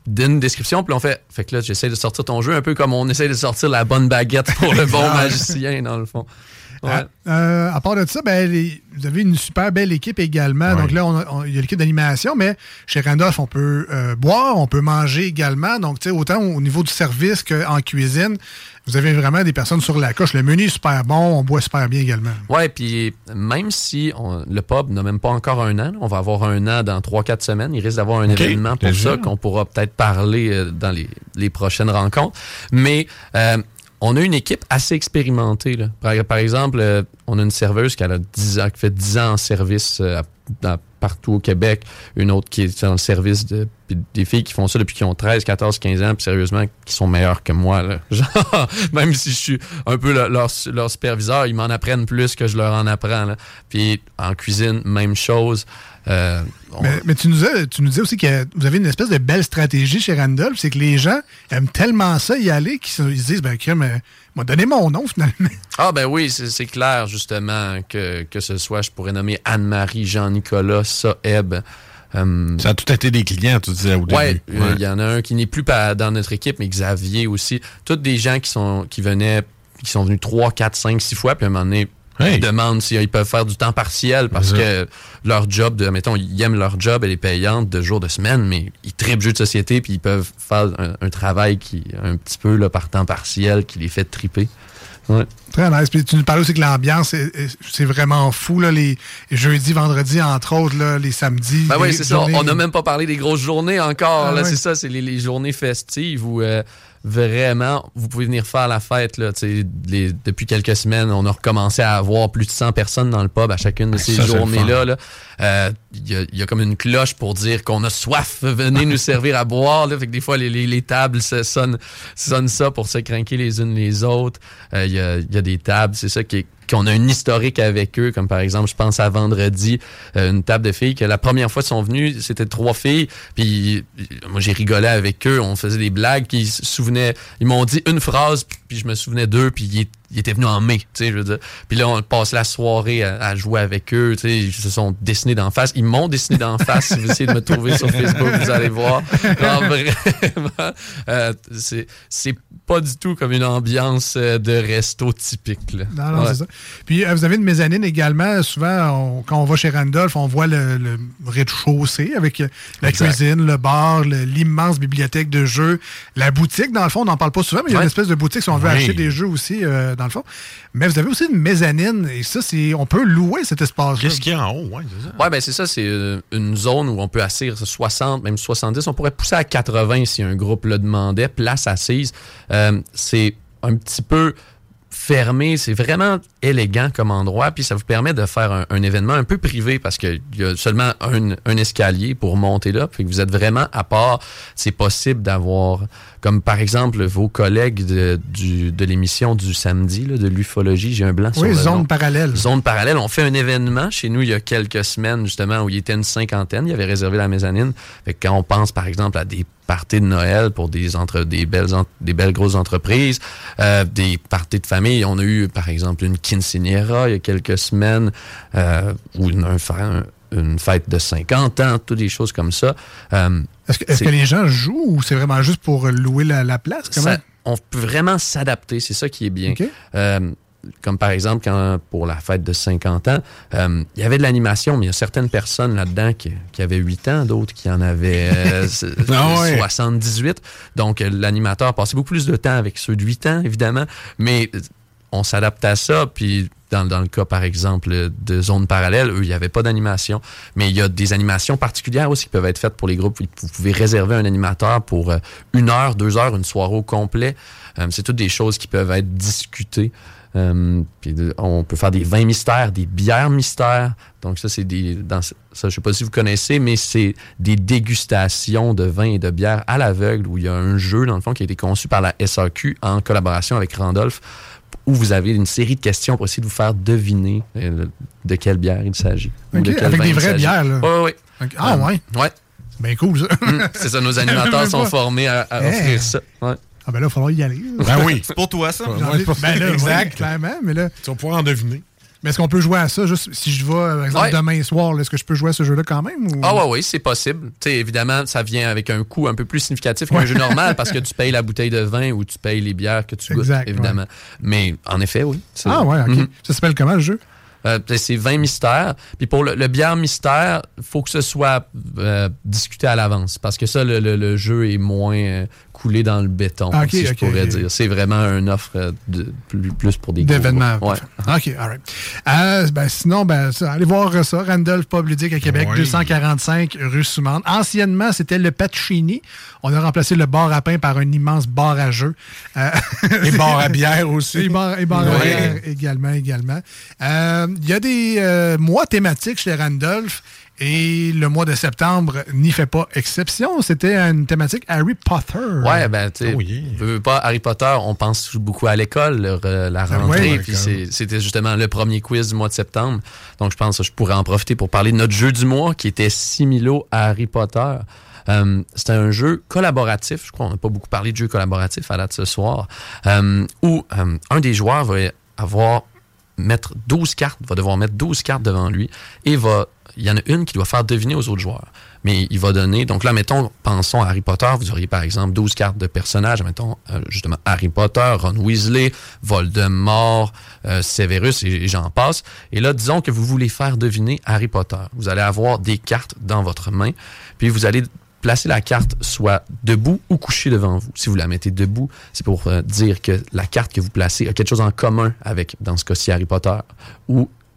d'une une description. Puis on fait. Fait que là, j'essaie de sortir ton jeu un peu comme on essaie de sortir la bonne baguette pour le bon magicien, dans le fond. Ouais. À, euh, à part de ça, ben, les- vous avez une super belle équipe également. Ouais. Donc là, on a- on- il y a l'équipe d'animation, mais chez Randolph, on peut euh, boire, on peut manger également. Donc, tu sais, autant au niveau du service qu'en cuisine, vous avez vraiment des personnes sur la coche. Le menu est super bon, on boit super bien également. Ouais, puis même si on- le pub n'a même pas encore un an, on va avoir un an dans 3-4 semaines, il risque d'avoir un événement pour ça qu'on pourra peut-être parler euh, dans les, les prochaines rencontres. Mais euh, on a une équipe assez expérimentée. là. Par, exemple, euh, on a une serveuse qui, a 10 ans, qui fait 10 ans en service euh, partout au Québec, une autre qui est dans le service de des filles qui font ça depuis qu'ils ont 13, 14, 15 ans, puis sérieusement, qui sont meilleures que moi. Là. [laughs] Genre, même si je suis un peu le- leur, leur superviseur, ils m'en apprennent plus que je leur en apprends. Là. Puis en cuisine, même chose. Euh, on- Mais, mais tu, nous as- tu nous disais aussi que vous avez une espèce de belle stratégie chez Randolph, c'est que les gens aiment tellement ça y aller qu'ils se- disent, ben, crème, euh, m'a donné mon nom finalement. [laughs] Ah ben oui, c'est clair justement que, que ce soit, je pourrais nommer Anne-Marie, Jean-Nicolas, Saeb. ça a tout été des clients, tu disais au Ouais, début. euh, Ouais. il y en a un qui n'est plus pas dans notre équipe, mais Xavier aussi. Tous des gens qui sont qui venaient, qui sont venus 3, 4, 5, 6 fois, puis à un moment donné, ils demandent s'ils peuvent faire du temps partiel parce que leur job, de, mettons, ils aiment leur job, elle est payante de jour de semaine, mais ils tripent jeu de société, puis ils peuvent faire un, un travail qui, un petit peu là, par temps partiel, qui les fait triper. Ouais. Très nice. Puis tu nous parlais aussi que l'ambiance, est- est- c'est vraiment fou, là, les jeudis, vendredis, entre autres, là, les samedis. Ben oui, c'est ça. On n'a même pas parlé des grosses journées encore. Ah là. C'est ça, c'est les, les journées festives où euh, vraiment, vous pouvez venir faire la fête. Là, Tu sais, les- depuis quelques semaines, on a recommencé à avoir plus de 100 personnes dans le pub à chacune de ces ça, c'est le journées-là. là. Euh, Il y, a, il y a comme une cloche pour dire qu'on a soif, [laughs] venez nous servir à boire. Là. Fait que des fois, les, les- les tables se sonnent, sonnent ça pour se craquer les unes les autres. Euh, Il y, a, il y a des tables, c'est ça qui est qu'on a un historique avec eux, comme par exemple, je pense à vendredi, euh, une table de filles que la première fois qu'ils sont venus, c'était trois filles, puis euh, moi j'ai rigolé avec eux, on faisait des blagues, puis ils se souvenaient, ils m'ont dit une phrase, puis je me souvenais d'eux, puis ils, ils étaient venus en mai, tu sais, je veux dire. Puis là, on passe la soirée à, à jouer avec eux, tu sais, ils se sont dessinés d'en face, ils m'ont dessiné d'en [laughs] face, si vous essayez de me trouver sur Facebook, vous allez voir. Non, [laughs] vraiment, euh, c'est pas du tout comme une ambiance euh, de resto typique, là. Non, non, Ouais. c'est ça. Puis euh, vous avez une mezzanine également. Souvent, on- quand on va chez Randolph, on voit le, le rez-de-chaussée avec la Exact. cuisine, le bar, l'immense bibliothèque de jeux, la boutique. Dans le fond, on n'en parle pas souvent, mais il y a Ouais. une espèce de boutique si on veut Oui. acheter des jeux aussi, euh, dans le fond. Mais vous avez aussi une mezzanine, et ça, c'est on peut louer cet espace-là. Qu'est-ce qu'il y a en haut? Ouais, c'est ça. Ouais, ben c'est ça, c'est euh, une zone où on peut asseoir 60, même 70. On pourrait pousser à 80 si un groupe le demandait, place assise. Euh, c'est un petit peu fermé, c'est vraiment élégant comme endroit, puis ça vous permet de faire un, un événement un peu privé parce qu'il y a seulement un, un escalier pour monter là, puis que vous êtes vraiment à part. C'est possible d'avoir, comme par exemple vos collègues de, du- de l'émission du samedi, là, de l'ufologie, j'ai un blanc sur Oui, le zone nom. parallèle. Zone parallèle. On fait un événement chez nous il y a quelques semaines, justement, où il était une cinquantaine. Il avait réservé la mezzanine. Fait que quand on pense, par exemple, à des parties de Noël pour des entre des belles des belles grosses entreprises, euh, des parties de famille. On a eu, par exemple, une quinceañera il y a quelques semaines, euh, ou une, un une fête de 50 ans, toutes des choses comme ça. Euh, Est-ce que, les gens jouent ou c'est vraiment juste pour louer la, la place? Ça- on peut vraiment s'adapter, c'est ça qui est bien. OK. Euh, comme par exemple, quand, pour la fête de 50 ans, euh, il y avait de l'animation, mais il y a certaines personnes là-dedans qui, qui avaient 8 ans, d'autres qui en avaient euh, [laughs] Ah ouais. 78. Donc, euh, l'animateur passait beaucoup plus de temps avec ceux de 8 ans, évidemment, mais euh, on s'adapte à ça, puis dans, dans le cas, par exemple, de zones parallèles, eux, il n'y avait pas d'animation. Mais il y a des animations particulières aussi qui peuvent être faites pour les groupes. Vous pouvez réserver un animateur pour euh, une heure, deux heures, une soirée au complet. Euh, c'est toutes des choses qui peuvent être discutées. Euh, puis de- on peut faire des vins mystères, des bières mystères. Donc ça, c'est des... Dans, ça, je sais pas si vous connaissez, mais c'est des dégustations de vins et de bières à l'aveugle où il y a un jeu, dans le fond, qui a été conçu par la SAQ en collaboration avec Randolph où vous avez une série de questions pour essayer de vous faire deviner euh, de quelle bière il s'agit. ou OK, de quel avec des vraies bières, là. Oui. Ah, ouais? Ouais. C'est bien cool, ça. Mm, c'est ça, nos [laughs] animateurs sont formés à, à Hey. offrir ça. Ouais. Ah, ben là, il va falloir y aller. Ben oui. C'est pour toi, ça. Ouais, pour- ben là, exact. clairement, mais là. Tu vas pouvoir en deviner. Mais est-ce qu'on peut jouer à ça juste si je vais, par exemple, Ouais. demain soir, est-ce que je peux jouer à ce jeu-là quand même? Ou... Ah ouais, oui, c'est possible. Tu sais, évidemment, ça vient avec un coût un peu plus significatif qu'un jeu normal parce que tu [laughs] payes la bouteille de vin ou tu payes les bières que tu goûtes, Exact, évidemment. Mais en effet, oui. Ah ouais, ok. Mhm. Ça s'appelle comment le jeu? Euh, c'est 20 mystères. Puis pour le, le bière mystère, faut que ce soit euh, discuté à l'avance. Parce que ça, le, le- le jeu est moins euh, coulé dans le béton, Ah, si je pourrais dire. C'est vraiment une offre euh, de, plus, pour des D'événements. Ouais. OK, all right. Euh, ben, sinon, ben, ça, allez voir ça. Randolph Pub Ludique à Québec, Oui. 245 rue Soumande. Anciennement, c'était le Pacini. On a remplacé le bar à pain par un immense bar à jeux. Euh, Et bar à bière [laughs] aussi. Et bar, et bar à bière également, également. Euh, Il y a des euh, mois thématiques chez Randolph. Et le mois de septembre n'y fait pas exception. C'était une thématique Harry Potter. Ouais, ben, tu sais, Oh, pas Harry Potter, on pense beaucoup à l'école, leur, la rentrée, ouais, puis c'était justement le premier quiz du mois de septembre. Donc, je pense que je pourrais en profiter pour parler de notre jeu du mois qui était Similo à Harry Potter. Euh, C'était un jeu collaboratif. Je crois qu'on n'a pas beaucoup parlé de jeu collaboratif à date ce soir. euh, où euh, un des joueurs va avoir mettre 12 cartes, va devoir mettre 12 cartes devant lui et va il y en a une qui doit faire deviner aux autres joueurs. Mais il va donner, donc là, mettons, pensons à Harry Potter, vous auriez par exemple 12 cartes de personnages, mettons, euh, justement, Harry Potter, Ron Weasley, Voldemort, euh, Severus, et, j'en passe. Et là, disons que vous voulez faire deviner Harry Potter. Vous allez avoir des cartes dans votre main, puis vous allez placer la carte soit debout ou couchée devant vous. Si vous la mettez debout, c'est pour euh, dire que la carte que vous placez a quelque chose en commun avec, dans ce cas-ci, Harry Potter,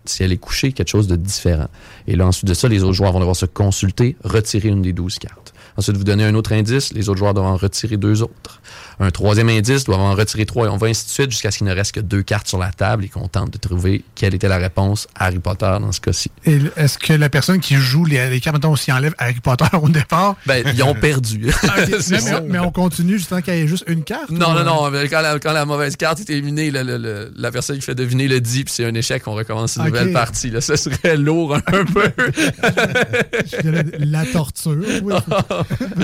si elle est couchée, quelque chose de différent. Et là, ensuite de ça, les autres joueurs vont devoir se consulter, retirer une des 12 cartes. Ensuite, vous donnez un autre indice, les autres joueurs doivent en retirer deux autres. Un troisième indice, doivent en retirer trois, et on va ainsi de suite jusqu'à ce qu'il ne reste que deux cartes sur la table et qu'on tente de trouver quelle était la réponse à Harry Potter dans ce cas-ci. Est-ce que la personne qui joue les, les cartes, mettons, s'y enlève Harry Potter au départ? Ben, ils ont perdu. [laughs] C'est [laughs] mais, on continue juste tant qu'il y ait juste une carte? Non, ou- non, non. mais Quand la, quand la mauvaise carte est éliminée, le- le- le- la personne qui fait deviner le dit, puis c'est un échec, on recommence une nouvelle partie. Là. Ce serait lourd un [laughs] peu. La torture. Oui,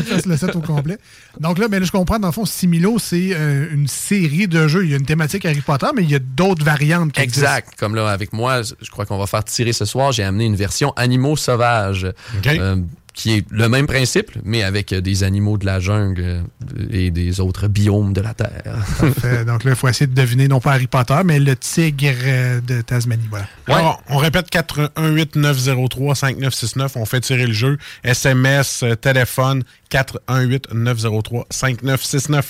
fasse le set au complet. Donc là, mais là, je comprends, dans le fond, Similo, c'est euh, une série de jeux. Il y a une thématique Harry Potter, mais il y a d'autres variantes qui Exact. Comme là, avec moi, je crois qu'on va faire tirer ce soir. J'ai amené une version animaux sauvages. euh, qui est le même principe, mais avec euh, des animaux de la jungle euh, et des autres biomes de la Terre. Parfait. [laughs] Donc là, il faut essayer de deviner, non pas Harry Potter, mais le tigre euh, de Tasmanie. Voilà. Alors, on répète 418-903-5969. On fait tirer le jeu. SMS, téléphone, 418-903-5969.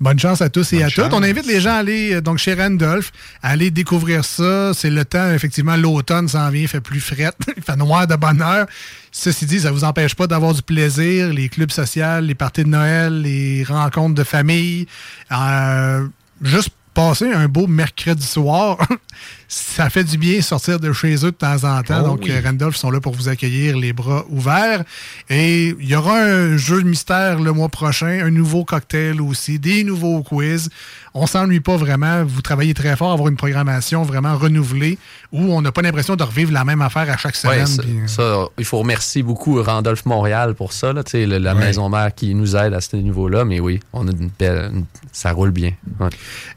Bonne chance à tous et Bonne à chance. toutes. On invite les gens à aller donc chez Randolph, à aller découvrir ça. C'est le temps, effectivement, l'automne s'en vient, il fait plus fret, [laughs] il fait noir de bonne heure. Ceci dit, ça ne vous empêche pas d'avoir du plaisir, les clubs sociaux, les parties de Noël, les rencontres de famille. Euh, juste passer un beau mercredi soir, [laughs] ça fait du bien sortir de chez eux de temps en temps. Oh Donc, oui. euh, Randolph sont là pour vous accueillir les bras ouverts. Et il y aura un jeu de mystère le mois prochain, un nouveau cocktail aussi, des nouveaux quiz. On s'ennuie pas vraiment. Vous travaillez très fort à avoir une programmation vraiment renouvelée où on n'a pas l'impression de revivre la même affaire à chaque Ouais, semaine. ça, euh, il faut remercier beaucoup Randolph Montréal pour ça, là, la Ouais. maison mère qui nous aide à ce niveau-là. Mais oui, on a une belle, une- ça roule bien. Ouais.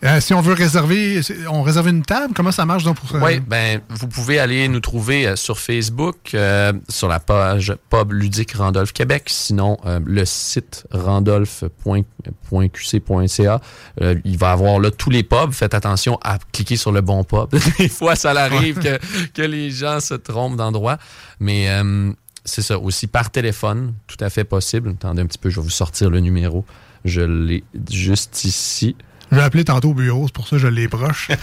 euh, si on veut réserver, on réserve une table, comment ça marche donc pour ça? Oui, ben, vous pouvez aller nous trouver euh, sur Facebook, euh, sur la page Pub Ludique Randolph Québec. Sinon, euh, le site randolph.qc.ca. Euh, il va avoir là tous les pubs. Faites attention à cliquer sur le bon pub. [laughs] Des fois, ça arrive que, que les gens se trompent d'endroit. Mais euh, c'est ça, aussi par téléphone, tout à fait possible. Attendez un petit peu, je vais vous sortir le numéro. Je l'ai juste ici. Je vais appeler tantôt au bureau, c'est pour ça que je l'ai proche. [laughs] [laughs]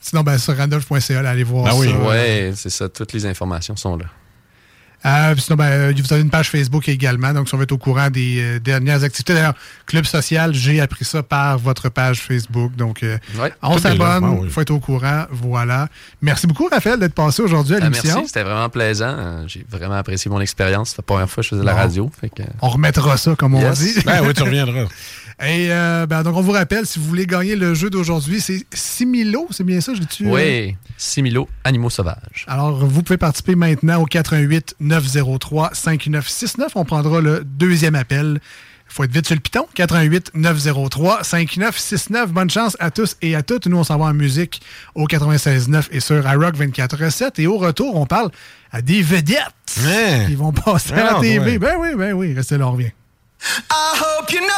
Sinon, ben, sur randolph.ca, allez voir Ah ça. oui, ouais, c'est ça. Toutes les informations sont là. Euh, puis sinon, ben, euh, vous avez une page Facebook également, donc si on veut être au courant des euh, dernières activités. D'ailleurs, Club Social, j'ai appris ça par votre page Facebook. Donc, euh, Ouais, on s'abonne, Ah il oui. faut être au courant. Voilà. Merci beaucoup, Raphaël, d'être passé aujourd'hui à Ah, l'émission. merci, c'était vraiment plaisant. J'ai vraiment apprécié mon expérience. C'est la première fois que je faisais de la Bon. radio. Fait que... On remettra ça, comme on dit. Ben oui, tu [laughs] reviendras. Et euh, ben, donc, on vous rappelle, si vous voulez gagner le jeu d'aujourd'hui, c'est Similo, c'est bien ça, je l'ai-tu? euh? Oui, Similo, animaux sauvages. Alors, vous pouvez participer maintenant au 88 903 5969. On prendra le deuxième appel. Il faut être vite sur le piton. 88 903 5969. Bonne chance à tous et à toutes. Nous, on s'en va en musique au 96.9 et sur iRock 24.7. Et au retour, on parle à des vedettes qui vont passer à Ah, la TV. ouais. Ben oui, ben oui. Restez là, on revient. I hope you know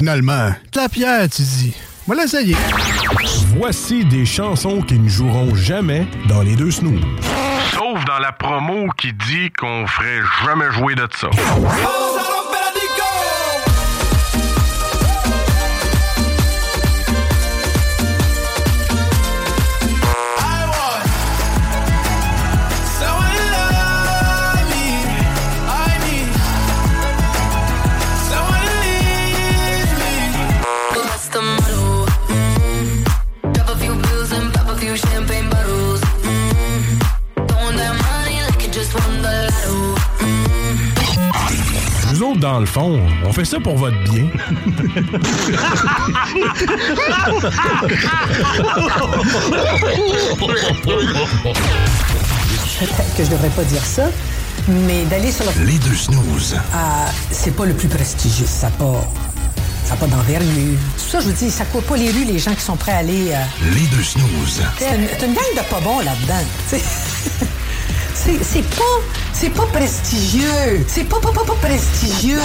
Finalement, de la pierre, tu dis. On va l'essayer. Voici des chansons qui ne joueront jamais dans les deux snooze. Sauf dans la promo qui dit qu'on ferait jamais jouer de ça. What's Dans le fond, on fait ça pour votre bien. Peut-être que je devrais pas dire ça, mais d'aller sur le... Les deux snooze. Ah, c'est pas le plus prestigieux, ça n'a pas... Ça n'a pas d'envergure. Pour ça je vous dis, ça court pas les rues, les gens qui sont prêts à aller... euh, Les deux snooze. C'est une, gang de pas bons là-dedans. tu sais. [laughs] C'est pas... C'est pas prestigieux. C'est pas, pas, pas, pas prestigieux.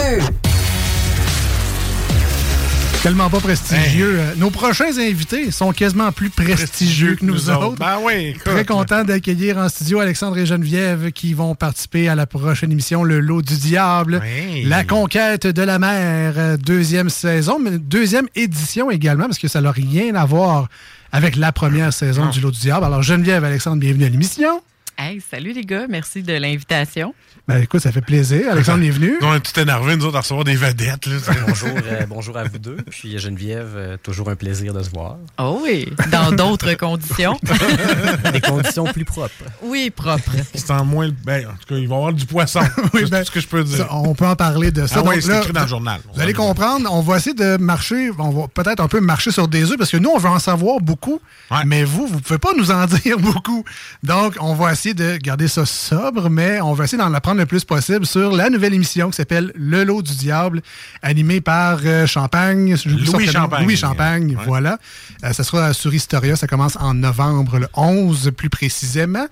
Tellement pas prestigieux. Euh, Nos prochains invités sont quasiment plus prestigieux que nous, nous autres. autres. Ben oui, écoute. Très content d'accueillir en studio Alexandre et Geneviève qui vont participer à la prochaine émission Le Lot du Diable. La conquête de la mer, euh, deuxième saison, mais deuxième édition également, parce que ça n'a rien à voir avec la première saison du Lot du Diable. Alors Geneviève, Alexandre, bienvenue à l'émission. Hey, salut les gars, merci de l'invitation. Ben écoute, ça fait plaisir. Alexandre est venu. On est tout énervé, nous autres, à recevoir des vedettes. Là, bonjour, euh, bonjour à vous deux. Puis Geneviève, euh, toujours un plaisir de se voir. Oh oui, dans d'autres conditions. [laughs] Des conditions plus propres. Oui, propre. C'est en moins. Ben, en tout cas, il va y avoir du poisson. [laughs] c'est tout ce que je peux dire. Ça, on peut en parler de ça. Ah ouais, Donc c'est écrit dans le journal. Vous allez comprendre, on va essayer de marcher, on va peut-être un peu marcher sur des œufs parce que nous, on veut en savoir beaucoup, mais vous, vous ne pouvez pas nous en [laughs] dire beaucoup. Donc, on va essayer essayer de garder ça sobre, mais on va essayer d'en apprendre le plus possible sur la nouvelle émission qui s'appelle Le Lot du Diable, animée par euh, Champagne. Louis. Champagne. Louis Champagne, Ouais. voilà. Euh, ça sera sur Historia, ça commence en novembre, le 11 plus précisément.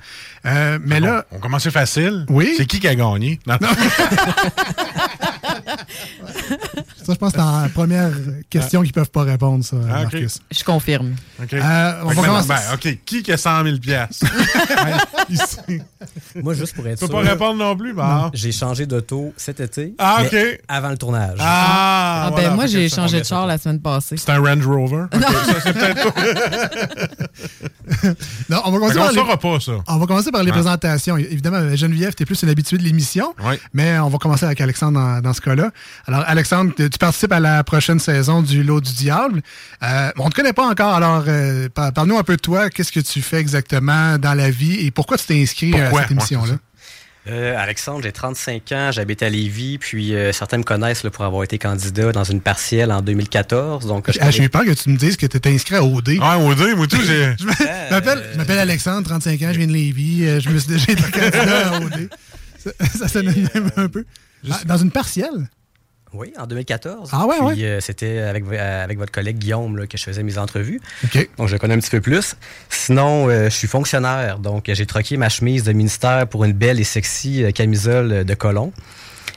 Euh, mais là... On commence facile. Oui. C'est qui qui a gagné? Non. [laughs] [laughs] Ça, je pense que c'est la première question qu'ils peuvent pas répondre, ça, Ah. Marcus. Je confirme. OK. Euh, on va commencer- ben, OK. Qui qui a 100 000 piastres? [laughs] Ici. Moi, juste pour être Tu peux sûr. pas répondre non plus, bah. J'ai changé d'auto cet été. Ah, mais OK. Avant le tournage. Ah, Ah, voilà, ben moi, j'ai changé de char la semaine passée. C'est un Range Rover? [laughs] OK, ça, c'est peut-être [laughs] [laughs] Non, on va commencer par les... saura pas, ça. On va commencer par les Ouais. présentations. Évidemment, Geneviève, tu es plus une habituée de l'émission, Oui. mais on va commencer avec Alexandre dans, dans ce cas-là. Alors, Alexandre, tu participes à la prochaine saison du Lot du Diable. Euh, on ne te connaît pas encore, alors euh, par- parle-nous un peu de toi. Qu'est-ce que tu fais exactement dans la vie et pourquoi tu t'es inscrit à cette émission-là? Euh, Alexandre, j'ai 35 ans, j'habite à Lévis, puis euh, certains me connaissent là, pour avoir été candidat dans une partielle en 2014. Donc, je Ah, J'ai eu peur que tu me dises que tu étais inscrit à OD. Ouais, OD, moi tout, j'ai. [laughs] Je m'appelle- Alexandre, 35 ans, je viens de Lévis. euh, Je me suis déjà été candidat à OD. Ça, ça sonne même un peu. Ah, dans une partielle? Oui, en 2014. Ah ouais, Puis, ouais. euh, c'était avec, euh, avec votre collègue Guillaume là, que je faisais mes entrevues. OK. Donc, je le connais un petit peu plus. Sinon, euh, je suis fonctionnaire. Donc, j'ai troqué ma chemise de ministère pour une belle et sexy euh, camisole de colon.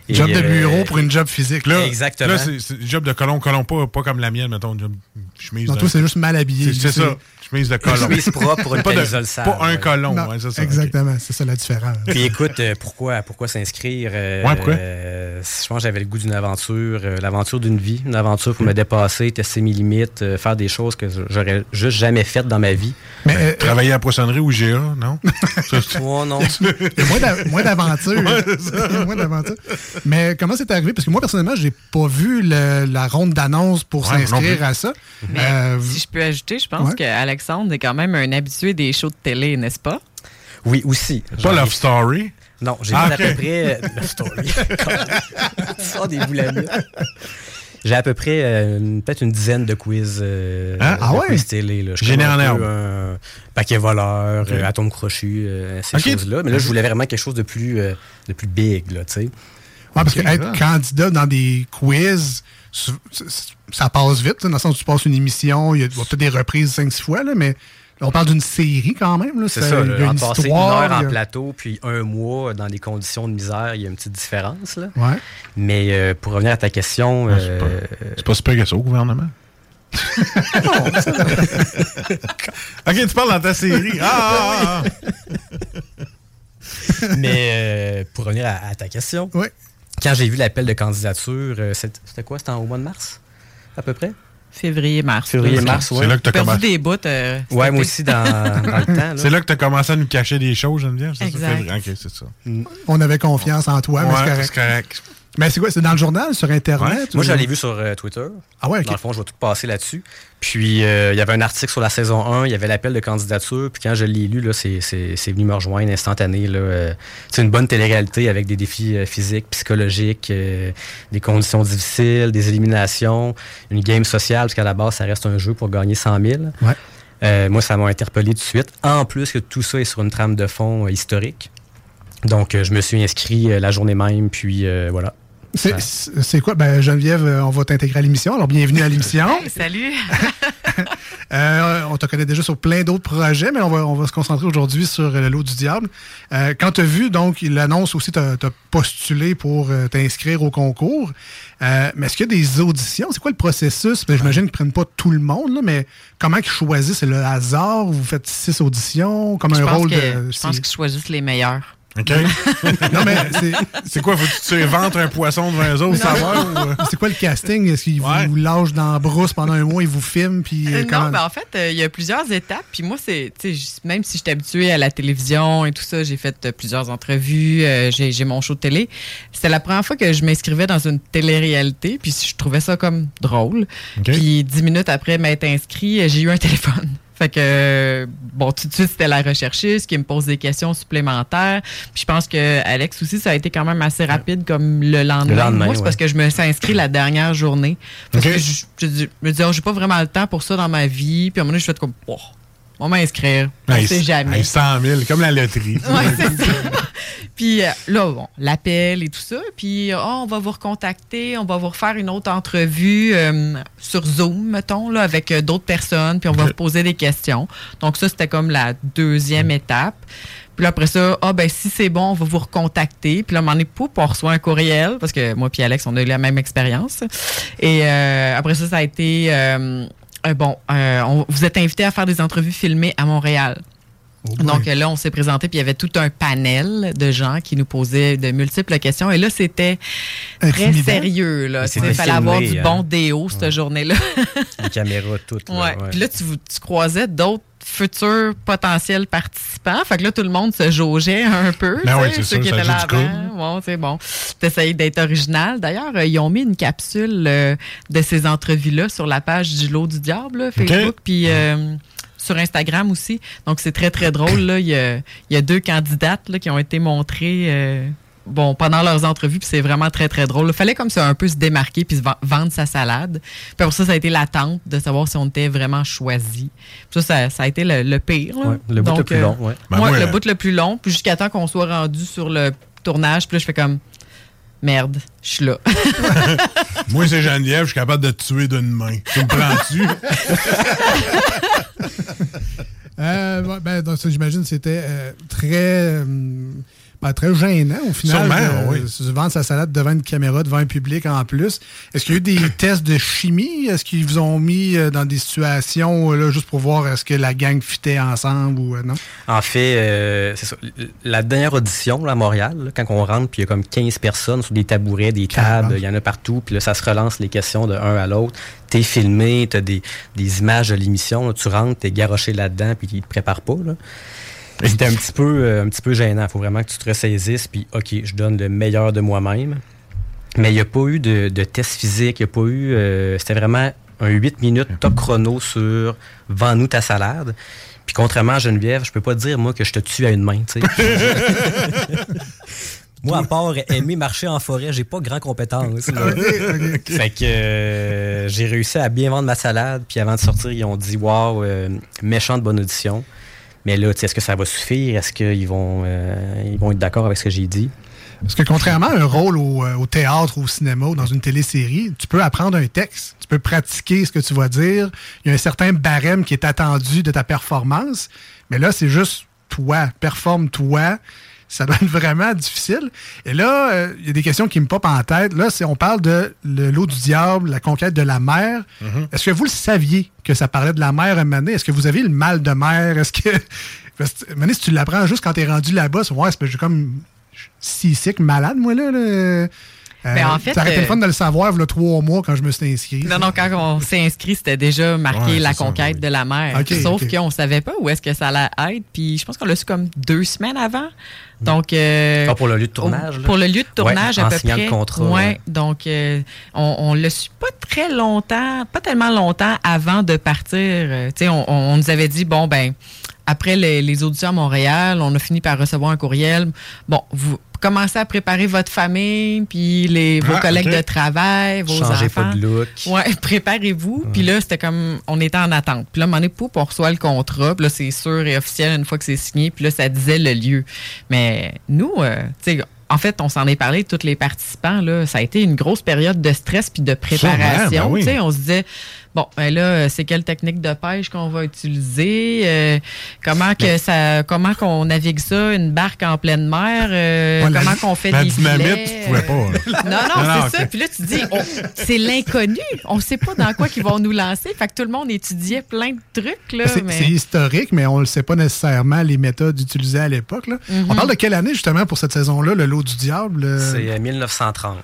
Et, Job de euh, bureau pour une job physique. Là, Exactement. Là, c'est c'est job de colon, colon, pas, pas comme la mienne, mettons, job chemise. Non, de- toi, c'est juste mal habillé. C'est ça, chemise de colon. chemise propre pour une Pas de- camisole sale, Pas un ouais. colon, Non, ouais, c'est ça. Exactement, c'est ça la différence. Puis écoute, euh, pourquoi, pourquoi s'inscrire? euh, Ouais, pourquoi? euh, je pense que j'avais le goût d'une aventure, euh, l'aventure d'une vie, une aventure pour me dépasser, tester mes limites, euh, faire des choses que j'aurais juste jamais faites dans ma vie. Mais, Ben, euh, Travailler à la poissonnerie ou GA, non? [laughs] Oh non. [laughs] Moins d'a- moins d'aventures. [laughs] Mais comment c'est arrivé? Parce que moi, personnellement, j'ai pas vu le- la ronde d'annonce pour s'inscrire à ça. Mais Euh, si je peux ajouter, je pense Ouais. qu'Alexandre est quand même un habitué des shows de télé, n'est-ce pas? Oui, aussi. Pas Love Story? Non, j'ai Ah, à peu près. euh, Love Story. [laughs] tu sors des boulamites. J'ai à peu près euh, peut-être une dizaine de quiz, euh, Hein? de Ah ouais? quiz télé. Là. Je connais un peu, euh, paquet voleur, Ok. euh, atome crochu, euh, ces choses-là. Mais là, je voulais vraiment quelque chose de plus, euh, de plus big, là, tu sais. ouais, parce que Ok, être ça. candidat dans des quiz, ça passe vite, là, dans le sens où tu passes une émission, il y a peut-être des reprises 5-6 fois, là, mais on parle d'une série quand même. là. C'est Ça- ça, il y a là, une passer une histoire, heure il en plateau puis un mois dans des conditions de misère, il y a une petite différence. Là. Ouais. Mais euh, pour revenir à ta question, Ah, c'est euh, C'est pas super que ça au gouvernement. [laughs] ok, tu parles dans ta série. Ah, ah, ah, mais euh, pour revenir à, à ta question, Ouais. Quand j'ai vu l'appel de candidature, euh, c'était quoi? C'était en- au mois de mars, à peu près? Février-mars. Février-mars, ouais. C'est là que J'ai perdu commencé. des bouts. euh, Ouais, moi aussi, dans, [laughs] dans le temps. C'est là que tu as commencé à nous cacher des choses, Geneviève? c'est ça? Exact. Ok, c'est ça. On avait confiance en toi, mais c'est Ouais, correct. c'est correct. Mais c'est quoi? C'est dans le journal, sur Internet? Moi, ou- je l'ai vu sur euh, Twitter. Ah ouais, ok. Dans le fond, je vais tout passer là-dessus. Puis, euh, il y avait un article sur la saison 1, il y avait l'appel de candidature. Puis, quand je l'ai lu, c'est, venu me rejoindre instantané. Euh, c'est une bonne télé-réalité avec des défis euh, physiques, psychologiques, des conditions difficiles, des éliminations, une game sociale, parce qu'à la base, ça reste un jeu pour gagner 100 000. Ouais. Euh, moi, ça m'a interpellé tout de suite. En plus que tout ça est sur une trame de fond historique. Donc, je me suis inscrit la journée même, puis voilà. C'est- quoi? Ben, Geneviève, euh, on va t'intégrer à l'émission. Alors, bienvenue à l'émission. Hey, [laughs] salut! [laughs] Euh, on te connaît déjà sur plein d'autres projets, mais on va, on va se concentrer aujourd'hui sur euh, le lot du diable. Euh, quand tu as vu, donc, l'annonce aussi, tu as, postulé pour euh, t'inscrire au concours. Euh, mais est-ce qu'il y a des auditions? C'est quoi le processus? Ben, J'imagine qu'ils ne prennent pas tout le monde, là, mais comment ils choisissent? C'est le hasard? Vous faites six auditions? Comme Je un rôle que- de. Je pense qu'ils choisissent les meilleurs. OK? [laughs] non, mais c'est. C'est quoi? Faut que tu inventes un poisson devant eux autres, savoir? ou- euh? C'est quoi le casting? Est-ce qu'ils Ouais. vous lâchent dans la brousse pendant un mois, ils vous filment? Puis, euh, Euh, Non, mais en fait, euh, il y a plusieurs étapes. Puis moi, c'est, tu sais, j- même si j'étais habituée à la télévision et tout ça, j'ai fait euh, plusieurs entrevues, euh, j'ai, j'ai mon show de télé. C'était la première fois que je m'inscrivais dans une télé-réalité, puis je trouvais ça comme drôle. OK. Puis dix minutes après m'être inscrit, j'ai eu un [laughs] téléphone. Fait que, bon, tout de suite, c'était la recherchiste qui me pose des questions supplémentaires. Puis je pense que Alex aussi, ça a été quand même assez rapide comme le lendemain. Le lendemain, Moi, c'est ouais. parce que je me suis inscrit la dernière journée. Parce que je, je, dis- je me disais, oh, j'ai pas vraiment le temps pour ça dans ma vie. Puis à un moment donné, je fais comme, oh, on va m'inscrire. On Hey, sait jamais. hey, 100 000, comme la loterie. [laughs] Ouais, c'est ça. Puis euh, là, bon, l'appel et tout ça. Puis Ah, on va vous recontacter, on va vous refaire une autre entrevue euh, sur Zoom, mettons, là, avec euh, d'autres personnes. Puis on va vous poser des questions. Donc ça, c'était comme la deuxième étape. Puis là, après ça, ah ben si c'est bon, on va vous recontacter. Puis là, un moment donné, poup, on reçoit un courriel, parce que moi puis Alex, on a eu la même expérience. Et euh, après ça, ça a été, euh, bon, euh, on- vous êtes invité à faire des entrevues filmées à Montréal. Donc euh, là, on s'est présenté, puis il y avait tout un panel de gens qui nous posaient de multiples questions. Et là, c'était très sérieux. Là. Il fallait avoir du hein. bon déo cette journée-là. Les caméras toutes. là, Ouais. ouais. Puis là, tu, tu croisais d'autres futurs potentiels participants. Fait que là, tout le monde se jaugeait un peu. Ben oui, ceux sûr, qui étaient là avant. Bon, c'est bon. T'essayes d'être original. D'ailleurs, euh, ils ont mis une capsule euh, de ces entrevues-là sur la page du Lot du Diable, là, Facebook, puis euh, sur Instagram aussi. Donc, c'est très, très drôle. Là. Il, y a, il y a deux candidates là, qui ont été montrées. euh, Bon, pendant leurs entrevues, puis c'est vraiment très, très drôle. Il fallait comme ça un peu se démarquer puis se vendre sa salade. Puis pour ça, ça a été l'attente de savoir si on était vraiment choisi. Puis ça, ça, ça a été le, le pire. là. Ouais, le bout le Donc, plus long, ouais. Ben, ouais, moi, le euh, bout le plus long. Puis jusqu'à temps qu'on soit rendu sur le tournage, puis là, je fais comme merde, je suis là. [laughs] Moi, c'est Geneviève, je suis capable de te tuer d'une main. Tu me prends-tu? [laughs] Euh, ouais, ben, j'imagine que c'était euh, très, euh, ben, très gênant au final. Sûrement, de oui. se vendre sa salade devant une caméra, devant un public en plus. Est-ce qu'il y a eu des [coughs] tests de chimie? Est-ce qu'ils vous ont mis euh, dans des situations euh, là, juste pour voir est-ce que la gang fitait ensemble ou euh, non? En fait, euh, c'est ça. La dernière audition là, à Montréal, là, quand on rentre, puis il y a comme 15 personnes sur des tabourets, des tables, il y en a partout, puis là, ça se relance les questions de un à l'autre. T'es filmé, t'as des, des images de l'émission, là, tu rentres, t'es garoché là-dedans, puis ils te préparent pas. Là. C'était un petit peu euh, un petit peu gênant. Il faut vraiment que tu te ressaisisses, puis OK, je donne le meilleur de moi-même. Mais il n'y a pas eu de, de test physique, il n'y a pas eu. euh, C'était vraiment un 8 minutes top chrono sur Vends-nous ta salade. Puis contrairement à Geneviève, je peux pas dire, moi, que je te tue à une main, tu sais. [laughs] Moi, à part aimer marcher en forêt, j'ai pas grand compétence. là. Fait que euh, j'ai réussi à bien vendre ma salade. Puis avant de sortir, ils ont dit Waouh, euh, méchante bonne audition. Mais là, est-ce que ça va suffire? Est-ce qu'ils vont, euh, vont être d'accord avec ce que j'ai dit? Parce que contrairement à un rôle au, euh, au théâtre, au cinéma ou dans une télésérie, tu peux apprendre un texte, tu peux pratiquer ce que tu vas dire. Il y a un certain barème qui est attendu de ta performance. Mais là, c'est juste toi, performe-toi. Ça doit être vraiment difficile. Et là, euh, il y a des questions qui me popent en tête. Là, c'est on parle de le lot du diable, la conquête de la mer. Est-ce que vous le saviez que ça parlait de la mer à un moment donné? Est-ce que vous avez le mal de mer? Est-ce que. [laughs] Donné, si tu l'apprends juste quand tu es rendu là-bas, c'est ouais, c'est comme si sick, malade, moi, là. là. Euh, Ben, en fait, ça aurait été le euh, fun de le savoir, il y a trois mois, quand je me suis inscrit. Non, non, quand on s'est inscrit, c'était déjà marqué Ouais, la ça, conquête de la mer. Sauf qu'on savait pas où est-ce que ça allait être. Puis je pense qu'on l'a su comme deux semaines avant. Donc, euh, Ah, pour le lieu de tournage, là? Pour le lieu de tournage, Ouais, à en peu signant le près. contrat, Ouais. ouais. Donc, euh, on, on l'a su pas très longtemps, pas tellement longtemps avant de partir. Euh, tu sais, on, on- on nous avait dit, bon, ben, après les, les auditions à Montréal, on a fini par recevoir un courriel. Bon, vous commencez à préparer votre famille, puis les, vos Ah, collègues de travail, vos Changez enfants. pas de look. Ouais, [laughs] préparez-vous. Puis là, c'était comme, on était en attente. Puis là, à un moment donné, poup, on reçoit le contrat. Puis là, c'est sûr et officiel une fois que c'est signé. Puis là, ça disait le lieu. Mais nous, euh, tu sais, en fait, on s'en est parlé, tous les participants, là, ça a été une grosse période de stress puis de préparation. Ben oui. Tu sais, on se disait, bon, ben là, euh, c'est quelle technique de pêche qu'on va utiliser? Euh, comment que ça, comment qu'on navigue ça, une barque en pleine mer? Euh, Ouais, comment qu'on fait la des dynamite, filets? tu pouvais pas, hein. Non, non, Non, non, c'est ça. Puis là, tu dis, on- c'est l'inconnu. On sait pas dans quoi qu'ils vont nous lancer. Fait que tout le monde étudiait plein de trucs, là. C'est mais- historique, mais on ne sait pas nécessairement les méthodes utilisées à l'époque. là. Mhm. On parle de quelle année, justement, pour cette saison-là, le lot du diable? C'est euh, 1930.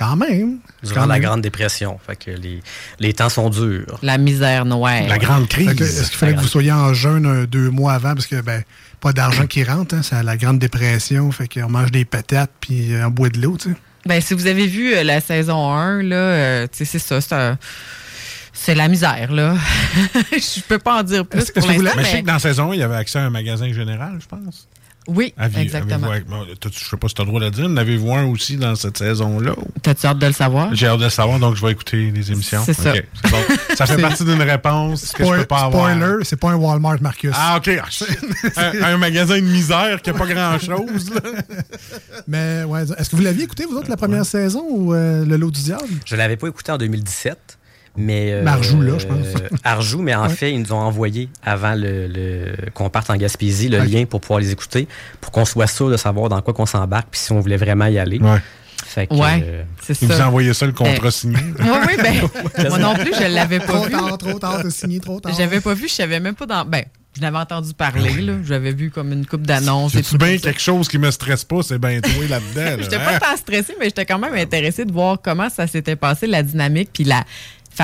Quand même. Durant Quand la même. Grande Dépression. Fait que les, les temps sont durs. La misère noire. Fait que Est-ce qu'il fallait que vous soyez en jeûne un, deux mois avant? Parce que, ben, pas d'argent qui rentre, hein, c'est la grande dépression. Fait qu'on mange des patates puis euh, on boit de l'eau, tu sais. Ben, si vous avez vu euh, la saison 1, là, euh, tu sais, c'est ça. c'est un- C'est la misère, là. [laughs] Je peux pas en dire plus pour l'instant. Mais je sais que dans la saison, il y avait accès à un magasin général, je pense. Oui, Aviez- exactement. Je sais pas si tu as le droit de le dire, mais avez-vous un aussi dans cette saison-là? T'as-tu hâte de le savoir? J'ai hâte de le savoir, donc je vais écouter les émissions. C'est ça. Bon. [laughs] Ça fait partie d'une réponse que je peux pas avoir. Spoiler, c'est pas un Walmart, Marcus. Ah, OK. [laughs] un, un magasin de misère qui n'a pas grand-chose. [laughs] Mais ouais, est-ce que vous l'aviez écouté, vous autres, la première saison ou euh, Le Lot du Diable? Je l'avais pas écouté en 2017. Mais, euh, là, je pense. Arjoux, mais en Ouais. fait, ils nous ont envoyé avant le, le- qu'on parte en Gaspésie le lien pour pouvoir les écouter, pour qu'on soit sûr de savoir dans quoi qu'on s'embarque, puis si on voulait vraiment y aller. Ouais. Fait que, Ouais, euh, c'est Il vous ça. a envoyé ça, le contrat Ben, signé. [laughs] Oui, oui, ben, [laughs] moi non plus, je l'avais pas Trop vu. tard, trop tard, de signer trop tard. J'avais pas vu, je savais même pas dans. Ben, je l'avais entendu parler, là. J'avais vu comme une coupe d'annonces. tout bien quelque chose qui me stresse pas, c'est bien toi là-dedans. là, J'étais hein? pas tant stressée, mais j'étais quand même intéressée de voir comment ça s'était passé, la dynamique, puis la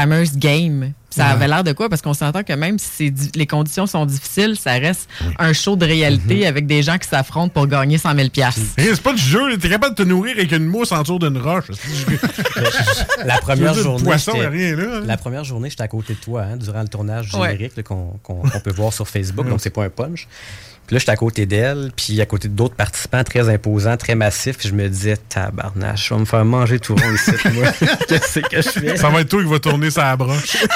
fameuse game. Ça Ouais. avait l'air de quoi? Parce qu'on s'entend que même si les conditions sont difficiles, ça reste un show de réalité Mm-hmm. avec des gens qui s'affrontent pour gagner 100 000 Hey, C'est pas du jeu, t'es capable de te nourrir avec une mousse en dessous d'une roche. [laughs] La première journée. poisson, rien là, hein. La première journée, j'étais à côté de toi, hein, durant le tournage Ouais. générique là, qu'on qu'on- qu'on peut voir sur Facebook, donc c'est pas un punch. Puis là, j'étais à côté d'elle, puis à côté d'autres participants très imposants, très massifs. puis je me disais, tabarnache, je vais me faire manger tout rond ici, moi. [laughs] Qu'est-ce que je fais? Ça va être toi qui va tourner sa broche. [laughs]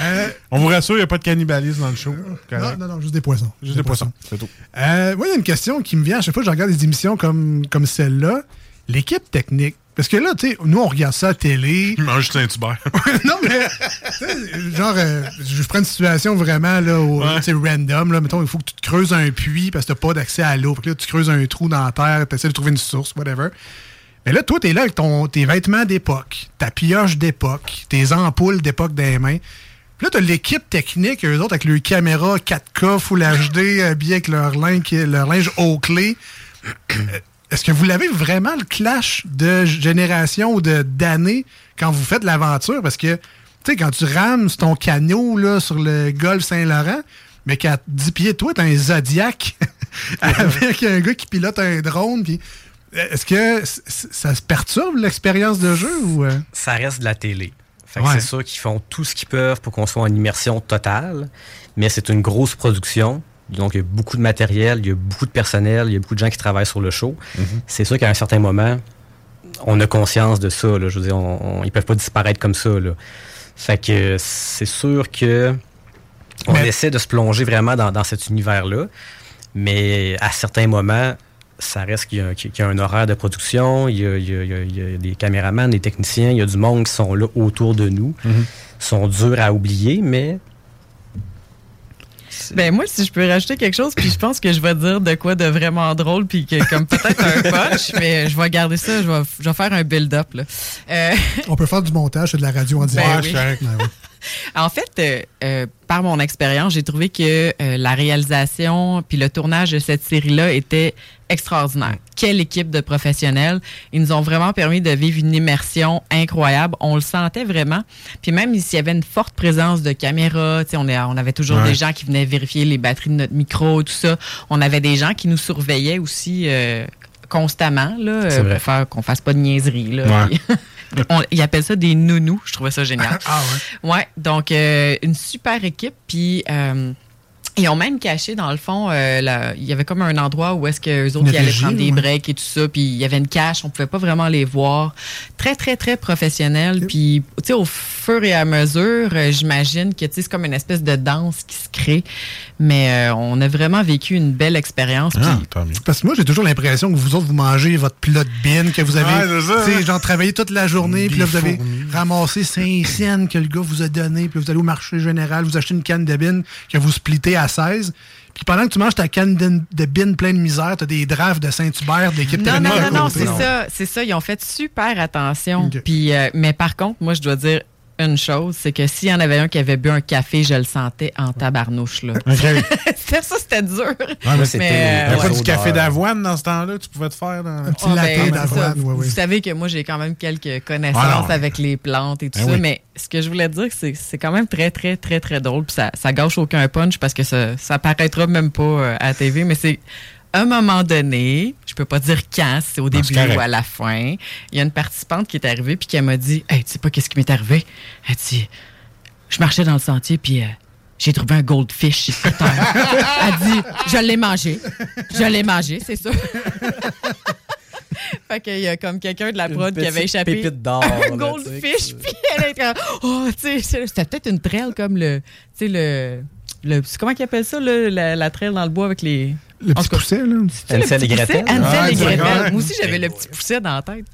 Euh, On vous rassure, il n'y a pas de cannibalisme dans le show. non, non, non, juste des poissons. Juste des poissons, c'est tout. Euh, moi, il y a une question qui me vient à chaque fois que je regarde des émissions comme, comme celle-là. L'équipe technique. Parce que là, tu sais, nous, on regarde ça à la télé. Il mange Saint-Hubert. [laughs] non, mais, genre, euh, je prends une situation vraiment, là, au- Ouais. tu sais, random, là. Mettons, il faut que tu te creuses un puits parce que t'as pas d'accès à l'eau. Fait que là, tu creuses un trou dans la terre, tu essaies de trouver une source, whatever. Mais là, toi, t'es là avec ton, tes vêtements d'époque, ta pioche d'époque, tes ampoules d'époque dans les mains. Puis là, t'as l'équipe technique, eux autres, avec leur caméra 4K, Full HD, habillés avec leur linge, leur linge clé. Est-ce que vous l'avez vraiment le clash de génération ou de d'années quand vous faites l'aventure? Parce que, tu sais, quand tu rames ton canot là, sur le golfe Saint-Laurent, mais qu'à 10 pieds de toi, t'as un Zodiac [laughs] avec un gars qui pilote un drone. Puis, est-ce que ça se perturbe l'expérience de jeu ou. euh? Ça reste de la télé. Fait que Ouais. C'est sûr qu'ils font tout ce qu'ils peuvent pour qu'on soit en immersion totale, mais c'est une grosse production. Donc, il y a beaucoup de matériel, il y a beaucoup de personnel, il y a beaucoup de gens qui travaillent sur le show. C'est sûr qu'à un certain moment, on a conscience de ça. Là. Je veux dire, on, on- ils peuvent pas disparaître comme ça. Là. Fait que c'est sûr que on Mais- essaie de se plonger vraiment dans, dans cet univers-là, mais à certains moments, ça reste qu'il y, a- qu'il y a un horaire de production, il y a, il y a- il y a- il y a des caméramans, des techniciens, il y a du monde qui sont là autour de nous, sont durs à oublier, mais Ben moi, si je peux rajouter quelque chose, puis je pense que je vais dire de quoi de vraiment drôle, puis que comme peut-être un punch, [laughs] mais je vais garder ça, je vais, je vais faire un build-up. là. Euh, On peut faire du montage, c'est de la radio en direct. Ben oui. Ben oui. [laughs] En fait, euh, euh, par mon expérience, j'ai trouvé que euh, la réalisation puis le tournage de cette série-là était extraordinaire. Quelle équipe de professionnels. Ils nous ont vraiment permis de vivre une immersion incroyable. On le sentait vraiment. Puis même s'il y avait une forte présence de caméras, on, est- on avait toujours Ouais. des gens qui venaient vérifier les batteries de notre micro, tout ça. On avait des gens qui nous surveillaient aussi euh, constamment là, euh, pour faire qu'on fasse pas de niaiseries. Là. Ouais. [laughs] On- ils appellent ça des nounous. Je trouvais ça génial. [laughs] ah ouais? Ouais, donc euh, une super équipe. Puis ils ont même caché, dans le fond, euh, la- il y avait comme un endroit où est-ce que eux autres ils allaient régie, prendre des ouais. breaks et tout ça. Puis il y avait une cache, on pouvait pas vraiment les voir. Très, très, très professionnel. Puis, tu sais, au fur et à mesure, euh, j'imagine que tu sais, c'est comme une espèce de danse qui se crée. Mais euh, on a vraiment vécu une belle expérience. Ah, Parce que moi, j'ai toujours l'impression que vous autres, vous mangez votre plat de bin, que vous avez, hein. genre, travaillé toute la journée, puis là, vous avez ramassé 5 cents [laughs] que le gars vous a donné, puis vous allez au marché général, vous achetez une canne de bin que vous splittez à 16. Puis pendant que tu manges ta canne de, de bin pleine de misère, t'as des drafts de Saint-Hubert, d'équipe Non, non, non, non, c'est ça, c'est ça. Ils ont fait super attention. Puis, euh, mais par contre, moi, je dois dire une chose, c'est que s'il y en avait un qui avait bu un café, je le sentais en tabarnouche. Là. [laughs] C'était ça, c'était dur. Ouais, mais Mais, Il n'y euh, pas du café d'avoine dans ce temps-là, tu pouvais te faire dans... Un petit ben, c'est ça. Vous savez que moi, j'ai quand même quelques connaissances Ah, avec les plantes et tout Ben ça. oui. Mais ce que je voulais dire, c'est que c'est quand même très, très, très, très drôle. Puis ça, ça gâche aucun punch parce que ça, ça paraîtra même pas euh, à la TV. Mais c'est un moment donné, je peux pas dire quand, c'est au Non, début ou à la fin. Il y a une participante qui est arrivée puis qui m'a dit Hey, tu sais pas qu'est-ce qui m'est arrivé? Elle dit Je marchais dans le sentier puis euh, J'ai trouvé un goldfish ici à. Elle dit Je l'ai mangé. Je l'ai mangé, c'est ça. [laughs] fait qu'il y a comme quelqu'un de la prod qui avait échappé pépite d'or, [laughs] un goldfish, puis elle était comme, oh, tu sais, c'était peut-être une trail comme le, tu sais, le, le comment qu'ils appellent ça, là, la, la trail dans le bois avec les... Le petit cas, pousset, là. petit et Gretel. Hansel Ah, et Gretel. Moi aussi, j'avais le petit pousset dans la tête.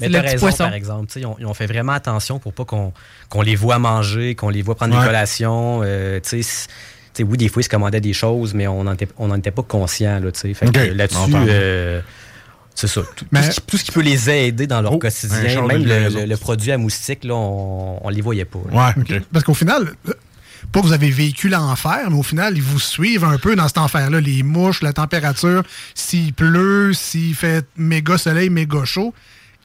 Mais t'as raison, poisson. par exemple. Tu sais, Ils ont, ils ont fait vraiment attention pour pas qu'on qu'on les voit manger, qu'on les voit prendre Ouais. des collations. euh, tu sais, c- tu sais, oui, des fois, ils se commandaient des choses, mais on n'en était, on n'en était pas conscient. Là, tu sais. fait que, Ok. euh, Là-dessus, Entendu. euh, c'est ça. Tout, tout Mais- ce qui, tout ce qui peut les aider dans leur Oh, quotidien, de même le, livraison. le- le produit à moustique, là, on, on les voyait pas. là. Ouais, OK. Parce qu'au final, pas que vous avez vécu l'enfer, mais au final, ils vous suivent un peu dans cet enfer-là. Les mouches, la température, s'il pleut, s'il fait méga soleil, méga chaud.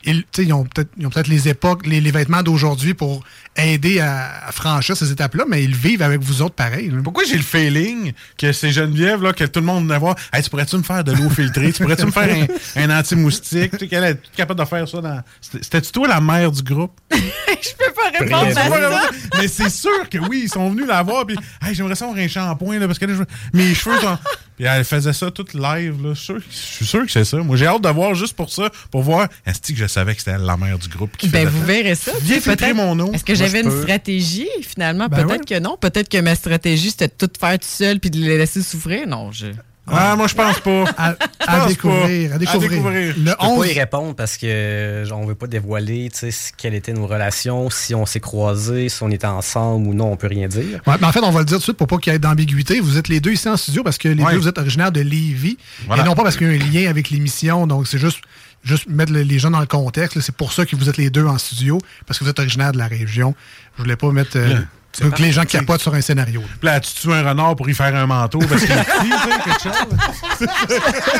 Ils, tu sais, ils ont peut-être ils ont peut-être les époques, les, les vêtements d'aujourd'hui pour aider à, à franchir ces étapes-là, mais ils vivent avec vous autres pareil. là. Pourquoi j'ai le feeling que c'est Geneviève, là, que tout le monde venait voir, hey, tu pourrais-tu me faire de l'eau filtrée? Tu pourrais-tu me faire un, un anti-moustique? Tu est capable de faire ça dans. C'était-tu toi la mère du groupe? [laughs] Je peux pas répondre à ça. Mais c'est sûr que oui, ils sont venus la voir, puis hey, j'aimerais ça avoir un shampoing, parce que là, je- mes cheveux sont. Puis elle faisait ça toute live, là. Je suis sûr, je suis sûr que c'est ça. Moi, j'ai hâte de voir juste pour ça, pour voir. Est-ce que je savais que c'était la mère du groupe qui Ben, vous verrez ça. Viens filtrer peut-être- mon eau. Est-ce que j'avais je une peux. stratégie? Finalement, Ben peut-être que non. Peut-être que ma stratégie, c'était de tout faire tout seul puis de les laisser souffrir. Non, je... Ah, moi, je pense pas. À, Je à pense découvrir, pas. à découvrir. Je Le peux pas 11, y répondre parce que genre, on veut pas dévoiler tu sais, ce- quelles étaient nos relations, si on s'est croisés, si on était ensemble ou non, on peut rien dire. Ouais, mais en fait, on va le dire tout de suite pour pas qu'il y ait d'ambiguïté. Vous êtes les deux ici en studio parce que les Ouais. deux, vous êtes originaires de Lévis. Voilà. Et non pas parce qu'il y a un lien avec l'émission. Donc, c'est juste, juste mettre le- les gens dans le contexte. C'est pour ça que vous êtes les deux en studio, parce que vous êtes originaires de la région. Je voulais pas mettre. euh, que les gens capotent sur un scénario. là. Puis là, tu tues un renard pour y faire un manteau? Parce qu'il est petit, tu sais, quelque chose. [laughs]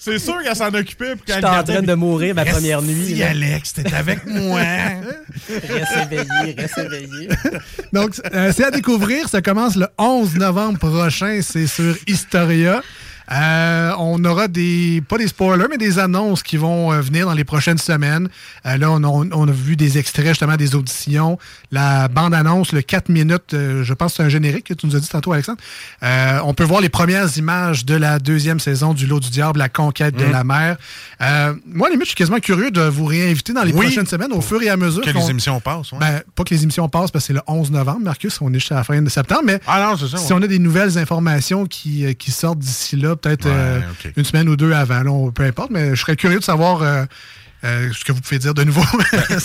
C'est sûr qu'elle s'en occupait. puis qu'elle J'étais en train de mourir ma Reste première nuit, là. Alex, t'es avec moi. [laughs] Reste éveillé, reste éveillé. [laughs] Donc, euh, c'est à découvrir. Ça commence le 11 novembre prochain. C'est sur Historia. Euh, on aura des, pas des spoilers, mais des annonces qui vont euh, venir dans les prochaines semaines. Euh, là, on a, on a vu des extraits justement des auditions. La bande-annonce, le 4 minutes, je pense que c'est un générique que tu nous as dit tantôt, Alexandre. On peut voir les premières images de la deuxième saison du Lot du Diable, la conquête de Mm. la mer. Moi, à la limite, je suis quasiment curieux de vous réinviter dans les Oui. prochaines semaines au fur et à mesure. Que les émissions passent, ouais. Ben, pas que les émissions passent parce que c'est le 11 novembre, Marcus, on est jusqu'à la fin de septembre, mais Ah non, si on a des nouvelles informations qui, qui sortent d'ici là, peut-être Ouais, euh, une semaine ou deux avant, là, on- peu importe, mais je serais curieux de savoir euh, euh, ce que vous pouvez dire de nouveau.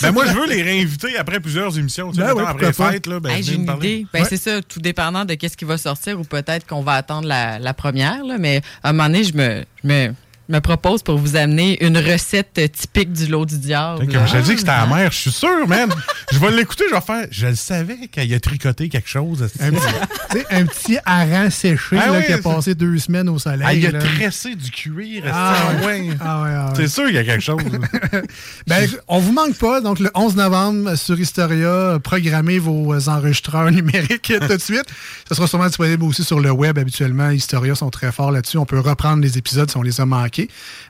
Ben [laughs] moi, je veux les réinviter après plusieurs émissions. Tu sais, Ben oui, après fête, là, ben, Hey, J'ai une parler. idée. Ben, C'est ça, tout dépendant de qu'est-ce qui va sortir ou peut-être qu'on va attendre la, la première. là, mais à un moment donné, je me, je me, me propose pour vous amener une recette euh, typique du lot du diable. Comme je dis que c'était la mère, je suis sûr, man. [laughs] je vais l'écouter, je vais faire. Je le savais qu'il a tricoté quelque chose. un, petit, un petit hareng séché Ah là, oui, qui a passé deux semaines au soleil. Ah, il a là. tressé du cuir. Ah, c'est- ouais. Ah ouais, ah ouais. C'est sûr qu'il y a quelque chose. [laughs] Ben, on vous manque pas. Donc, le 11 novembre sur Historia, programmez vos enregistreurs numériques tout de suite. Ça sera sûrement disponible aussi sur le web. Habituellement, Historia sont très forts là-dessus. On peut reprendre les épisodes si on les a manqués.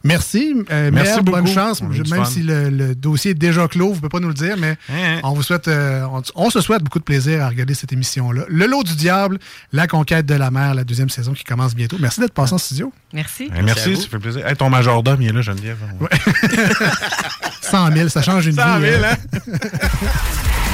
Merci. Euh, Merci Mère, beaucoup. bonne chance. Du Même si le, le dossier est déjà clos, vous ne pouvez pas nous le dire, mais Hein, on vous souhaite, euh, on, on se souhaite beaucoup de plaisir à regarder cette émission-là. Le lot du diable, la conquête de la mer, la deuxième saison qui commence bientôt. Merci d'être passé en studio. Merci. Merci, ça fait plaisir. Hey, ton majordome, il est là, Geneviève. 100 000, [laughs] ça change une 100 vie. 000, hein? [laughs]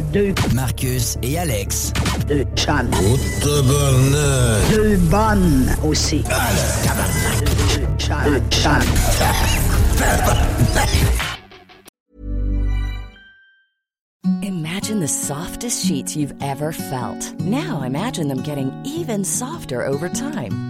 Il y en avait deux. Marcus et Alex. Deux chums. Deux bonnes aussi. Deux chums. Deux chums. Imagine the softest sheets you've ever felt. Now imagine them getting even softer over time.